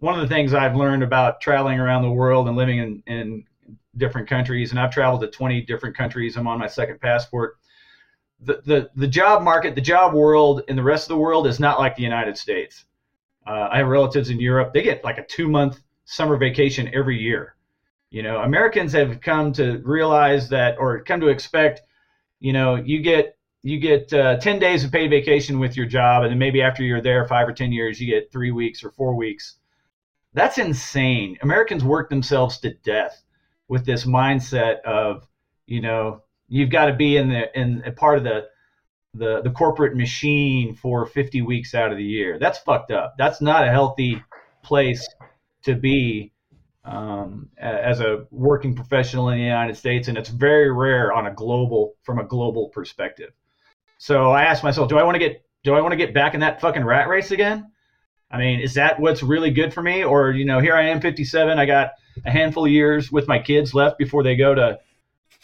one of the things I've learned about traveling around the world and living in, in different countries, and I've traveled to 20 different countries. I'm on my second passport. The, the, the job market, the job world in the rest of the world is not like the United States. Uh, I have relatives in Europe. They get like a two month summer vacation every year. You know, Americans have come to realize that or come to expect, you know, you get you get uh, 10 days of paid vacation with your job and then maybe after you're there 5 or 10 years you get 3 weeks or 4 weeks. That's insane. Americans work themselves to death with this mindset of, you know, you've got to be in the in a part of the the the corporate machine for 50 weeks out of the year. That's fucked up. That's not a healthy place to be um, as a working professional in the United States, and it's very rare on a global from a global perspective. So I asked myself, do I want to get do I want to get back in that fucking rat race again? I mean, is that what's really good for me? Or, you know, here I am 57. I got a handful of years with my kids left before they go to,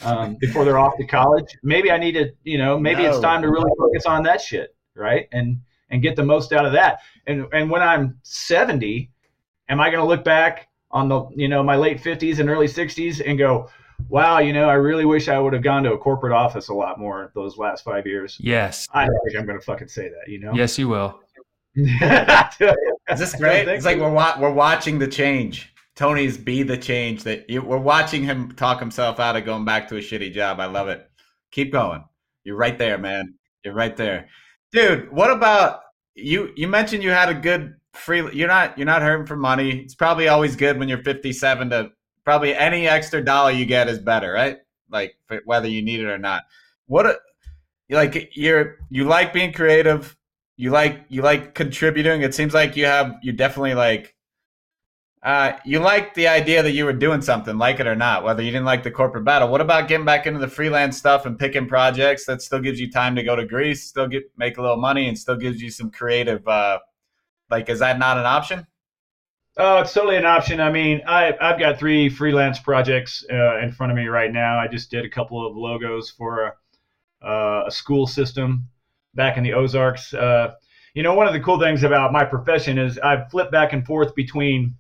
um, before they're off to college. Maybe I need to, you know, maybe no. it's time to really focus on that shit, right? And, and get the most out of that. And, and when I'm 70, am I going to look back on the, you know, my late 50s and early 60s and go, wow, you know, I really wish I would have gone to a corporate office a lot more those last five years. Yes. I don't think I'm going to fucking say that, you know? Yes, you will. Is this great? It's like we're wa- we're watching the change. Tony's be the change that you, we're watching him talk himself out of going back to a shitty job. I love it. Keep going. You're right there, man. You're right there, dude. What about you? You mentioned you had a good free. You're not you're not hurting for money. It's probably always good when you're 57 to probably any extra dollar you get is better, right? Like whether you need it or not. What like you're you like being creative you like you like contributing. It seems like you have you definitely like uh, you like the idea that you were doing something, like it or not, whether you didn't like the corporate battle. What about getting back into the freelance stuff and picking projects that still gives you time to go to Greece, still get make a little money, and still gives you some creative? Uh, like, is that not an option? Oh, it's totally an option. I mean, I, I've got three freelance projects uh, in front of me right now. I just did a couple of logos for a, uh, a school system back in the Ozarks. Uh, you know, one of the cool things about my profession is I've flipped back and forth between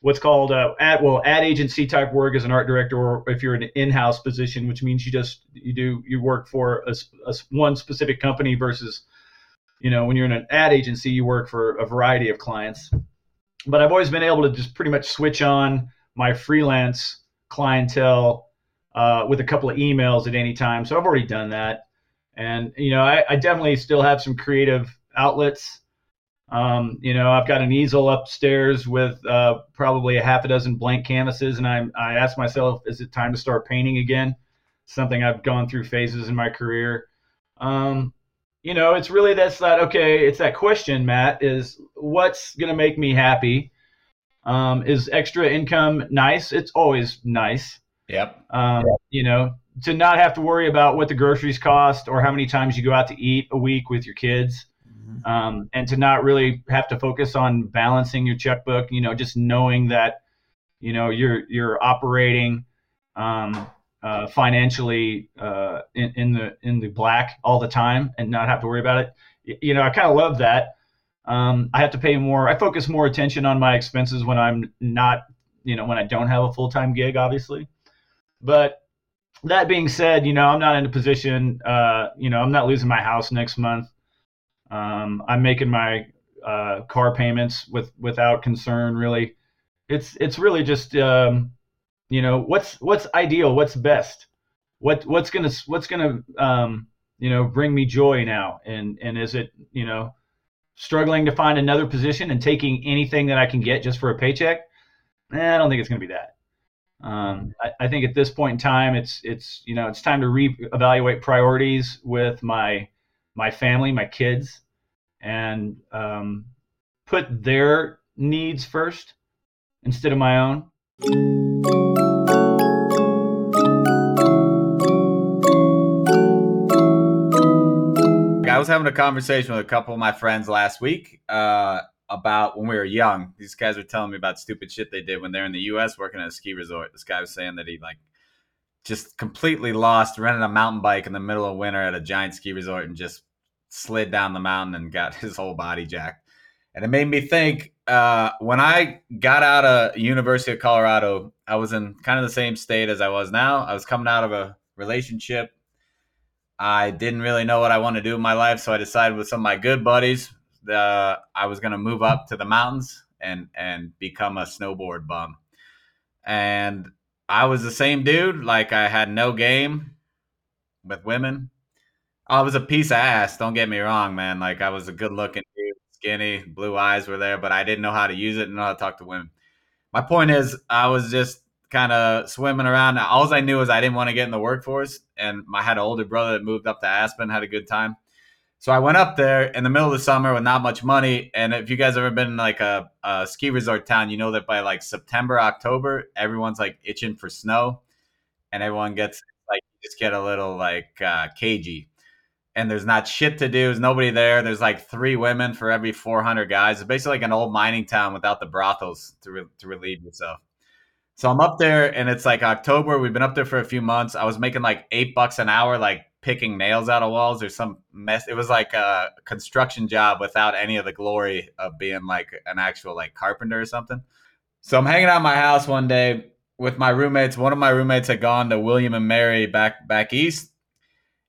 what's called uh, ad well ad agency type work as an art director, or if you're in an in-house position, which means you just you do you work for a, a, one specific company versus you know when you're in an ad agency you work for a variety of clients. But I've always been able to just pretty much switch on my freelance clientele uh, with a couple of emails at any time. So I've already done that. And you know, I, I definitely still have some creative outlets. Um, you know, I've got an easel upstairs with uh, probably a half a dozen blank canvases, and I I ask myself, is it time to start painting again? Something I've gone through phases in my career. Um, you know, it's really that's that okay. It's that question, Matt. Is what's gonna make me happy? Um, is extra income nice? It's always nice. Yep. Um, you know, to not have to worry about what the groceries cost or how many times you go out to eat a week with your kids. Mm-hmm. Um, and to not really have to focus on balancing your checkbook, you know, just knowing that, you know, you're you're operating um, uh, financially uh, in, in, the in the black all the time and not have to worry about it. You know, I kind of love that. Um, I have to pay more. I focus more attention on my expenses when I'm not, you know, when I don't have a full time gig, obviously. But that being said, you know, I'm not in a position, uh, you know, I'm not losing my house next month. Um, I'm making my uh, car payments with without concern. Really, it's it's really just, um, you know, what's what's ideal, what's best, what what's gonna what's gonna um, you know bring me joy now, and and is it you know struggling to find another position and taking anything that I can get just for a paycheck? Eh, I don't think it's gonna be that. Um, I, I, think at this point in time, it's it's you know it's time to reevaluate priorities with my my family, my kids, and um, put their needs first instead of my own. I was having a conversation with a couple of my friends last week uh, about when we were young. These guys were telling me about stupid shit they did when they're in the U.S. working at a ski resort. This guy was saying that he like just completely lost, rented a mountain bike in the middle of winter at a giant ski resort, and just slid down the mountain and got his whole body jacked. And it made me think uh, when I got out of University of Colorado, I was in kind of the same state as I was now. I was coming out of a relationship. I didn't really know what I wanted to do in my life, so I decided with some of my good buddies uh, I was going to move up to the mountains and and become a snowboard bum. And I was the same dude. Like I had no game with women. I was a piece of ass. Don't get me wrong, man. Like I was a good looking dude, skinny, blue eyes were there, but I didn't know how to use it and know how to talk to women. My point is, I was just kind of swimming around. All I knew was I didn't want to get in the workforce, and I had an older brother that moved up to Aspen, had a good time. So I went up there in the middle of the summer with not much money. And if you guys ever been in like a, a ski resort town, you know that by like September, October, everyone's like itching for snow, and everyone gets like just get a little like uh, cagey. And there's not shit to do. There's nobody there. There's like three women for every 400 guys. It's basically like an old mining town without the brothels to re- to relieve yourself. So I'm up there, and it's like October. We've been up there for a few months. I was making like eight bucks an hour, like picking nails out of walls or some mess. It was like a construction job without any of the glory of being like an actual like carpenter or something. So I'm hanging out my house one day with my roommates. One of my roommates had gone to William and Mary back back east,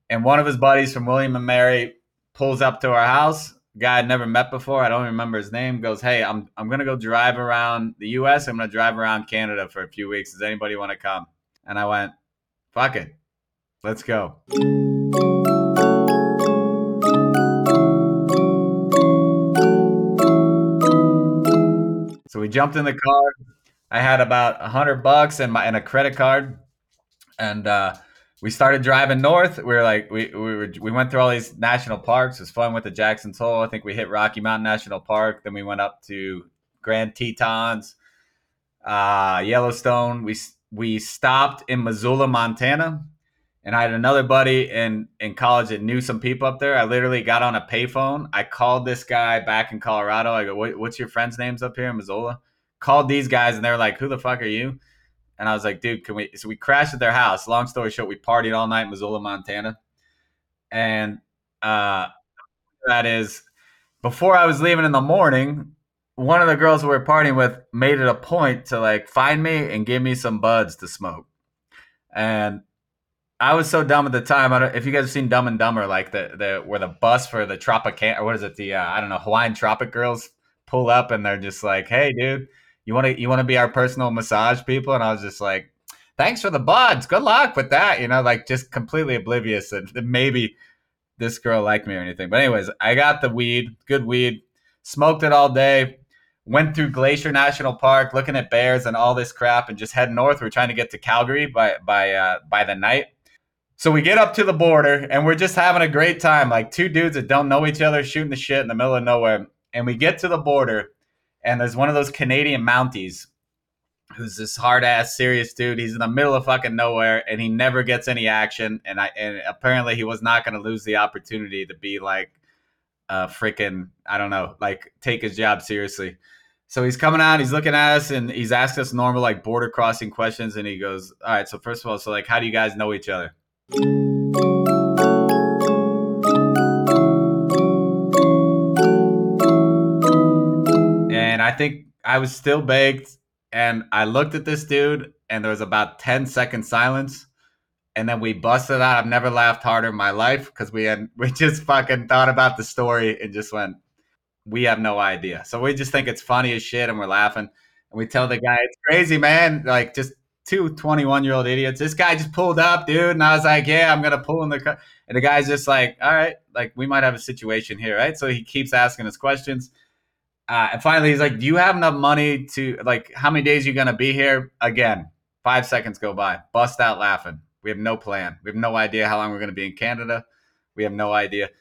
and one of his buddies from William and Mary pulls up to our house. Guy I'd never met before. I don't remember his name. Goes, hey, I'm I'm gonna go drive around the U.S. I'm gonna drive around Canada for a few weeks. Does anybody want to come? And I went, fuck it, let's go. So we jumped in the car. I had about a hundred bucks and my and a credit card, and uh, we started driving north. We were like, we we were, we went through all these national parks. It was fun with the Jackson's Hole. I think we hit Rocky Mountain National Park. Then we went up to Grand Tetons, uh, Yellowstone. We we stopped in Missoula, Montana, and I had another buddy in in college that knew some people up there. I literally got on a payphone. I called this guy back in Colorado. I go, what, "What's your friends' names up here in Missoula?" Called these guys, and they were like, "Who the fuck are you?" And I was like, "Dude, can we?" So we crashed at their house. Long story short, we partied all night in Missoula, Montana, and uh, that is before I was leaving in the morning. One of the girls we were partying with made it a point to like find me and give me some buds to smoke, and I was so dumb at the time. I don't, if you guys have seen Dumb and Dumber, like the the where the bus for the Tropican or what is it? The uh, I don't know Hawaiian Tropic girls pull up and they're just like, "Hey, dude, you want to you want to be our personal massage people?" And I was just like, "Thanks for the buds. Good luck with that." You know, like just completely oblivious that maybe this girl liked me or anything. But anyways, I got the weed, good weed, smoked it all day. Went through Glacier National Park, looking at bears and all this crap, and just head north. We're trying to get to Calgary by by uh, by the night so we get up to the border and we're just having a great time, like two dudes that don't know each other shooting the shit in the middle of nowhere. And we get to the border and there's one of those Canadian Mounties who's this hard ass serious dude. He's in the middle of fucking nowhere and he never gets any action. And I and apparently he was not going to lose the opportunity to be like a freaking I don't know, like take his job seriously. So he's coming out, he's looking at us, and he's asking us normal like border crossing questions. And he goes, "All right, so first of all, so like, how do you guys know each other?" And I think I was still baked. And I looked at this dude, and there was about 10 second silence. And then we busted out. I've never laughed harder in my life because we had we just fucking thought about the story and just went, we have no idea. So we just think it's funny as shit, and we're laughing. And we tell the guy, it's crazy, man. Like, just two 21 year old idiots. This guy just pulled up, dude. And I was like, yeah, I'm going to pull in the car. And the guy's just like, all right, like we might have a situation here, right? So he keeps asking us questions. Uh, and finally, he's like, do you have enough money to, like, how many days are you going to be here? Again, five seconds go by. Bust out laughing. We have no plan. We have no idea how long we're going to be in Canada. We have no idea.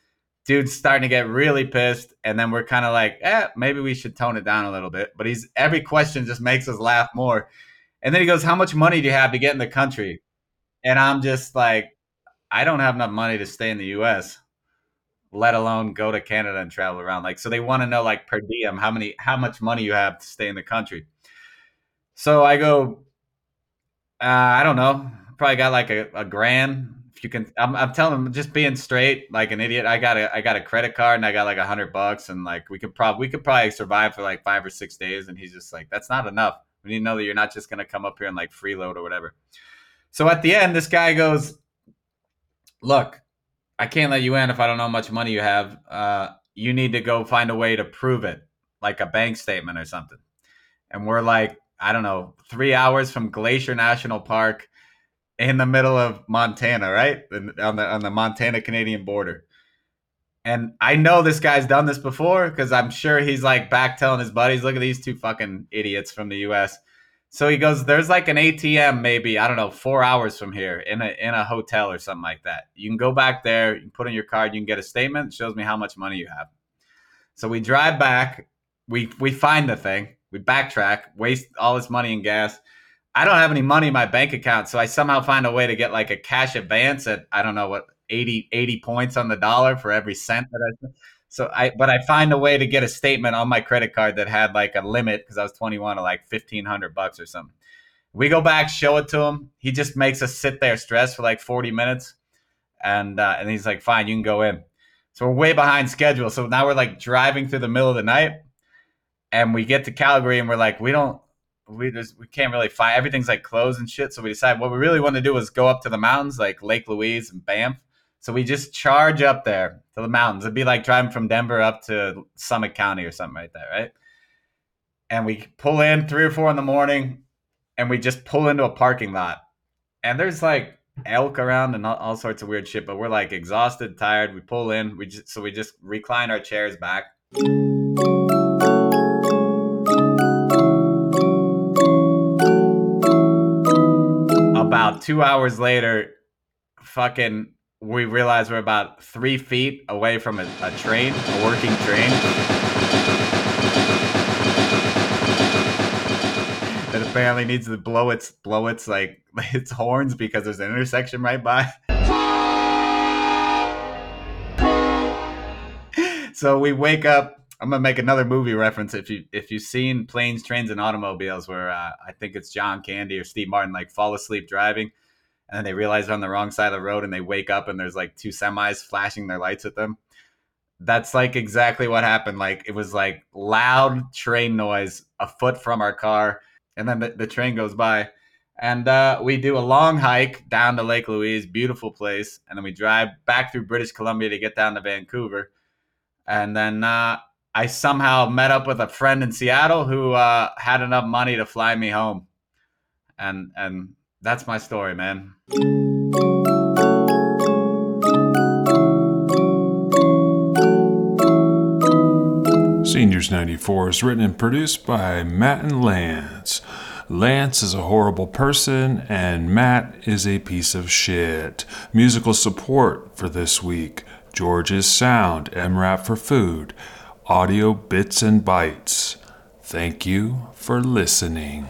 Dude's starting to get really pissed. And then we're kind of like, eh, maybe we should tone it down a little bit. But he's every question just makes us laugh more. And then he goes, How much money do you have to get in the country? And I'm just like, I don't have enough money to stay in the US. let alone go to Canada and travel around. Like, so they want to know like per diem how many how much money you have to stay in the country. So I go, uh, I don't know, probably got like a, a grand. If you can, I'm, I'm telling him just being straight like an idiot. I got a I got a credit card and I got like a hundred bucks and like we could probably we could probably survive for like five or six days. And he's just like, that's not enough. We need to know that you're not just gonna come up here and like freeload or whatever. So at the end, this guy goes, look, I can't let you in if I don't know how much money you have. Uh, you need to go find a way to prove it, like a bank statement or something. And we're like, I don't know, three hours from Glacier National Park in the middle of Montana, right? On the on the Montana Canadian border. And I know this guy's done this before because I'm sure he's like back telling his buddies, look at these two fucking idiots from the US. So he goes, there's like an ATM, maybe I don't know, four hours from here in a in a hotel or something like that. You can go back there, you can put in your card, you can get a statement, shows me how much money you have. So we drive back, we we find the thing, we backtrack, waste all this money in gas. I don't have any money in my bank account, so I somehow find a way to get like a cash advance at I don't know what 80, 80 points on the dollar for every cent that I so I, but I find a way to get a statement on my credit card that had like a limit because I was 21 of like 1500 bucks or something. We go back, show it to him. He just makes us sit there stressed for like 40 minutes. And, uh, and he's like, fine, you can go in. So we're way behind schedule. So now we're like driving through the middle of the night and we get to Calgary and we're like, we don't, we just, we can't really find everything's like closed and shit. So we decide what we really want to do is go up to the mountains like Lake Louise and Banff so we just charge up there to the mountains. It'd be like driving from Denver up to Summit County or something right there, right? And we pull in three or four in the morning and we just pull into a parking lot. And there's like elk around and all, all sorts of weird shit, but we're like exhausted, tired. We pull in, we just so we just recline our chairs back. About two hours later, fucking we realize we're about three feet away from a, a train, a working train. that apparently needs to blow its blow its like its horns because there's an intersection right by. so we wake up. I'm gonna make another movie reference. If you if you've seen Planes, Trains, and Automobiles, where uh, I think it's John Candy or Steve Martin like fall asleep driving and then they realize they're on the wrong side of the road and they wake up and there's like two semis flashing their lights at them. That's like exactly what happened. Like it was like loud train noise a foot from our car, and then the, the train goes by. And uh, we do a long hike down to Lake Louise, beautiful place, and then we drive back through British Columbia to get down to Vancouver. And then uh, I somehow met up with a friend in Seattle who uh, had enough money to fly me home, and and that's my story, man. Seniors 94 is written and produced by Matt and Lance. Lance is a horrible person, and Matt is a piece of shit. Musical support for this week George's Sound, MRAP for Food, Audio Bits and Bytes. Thank you for listening.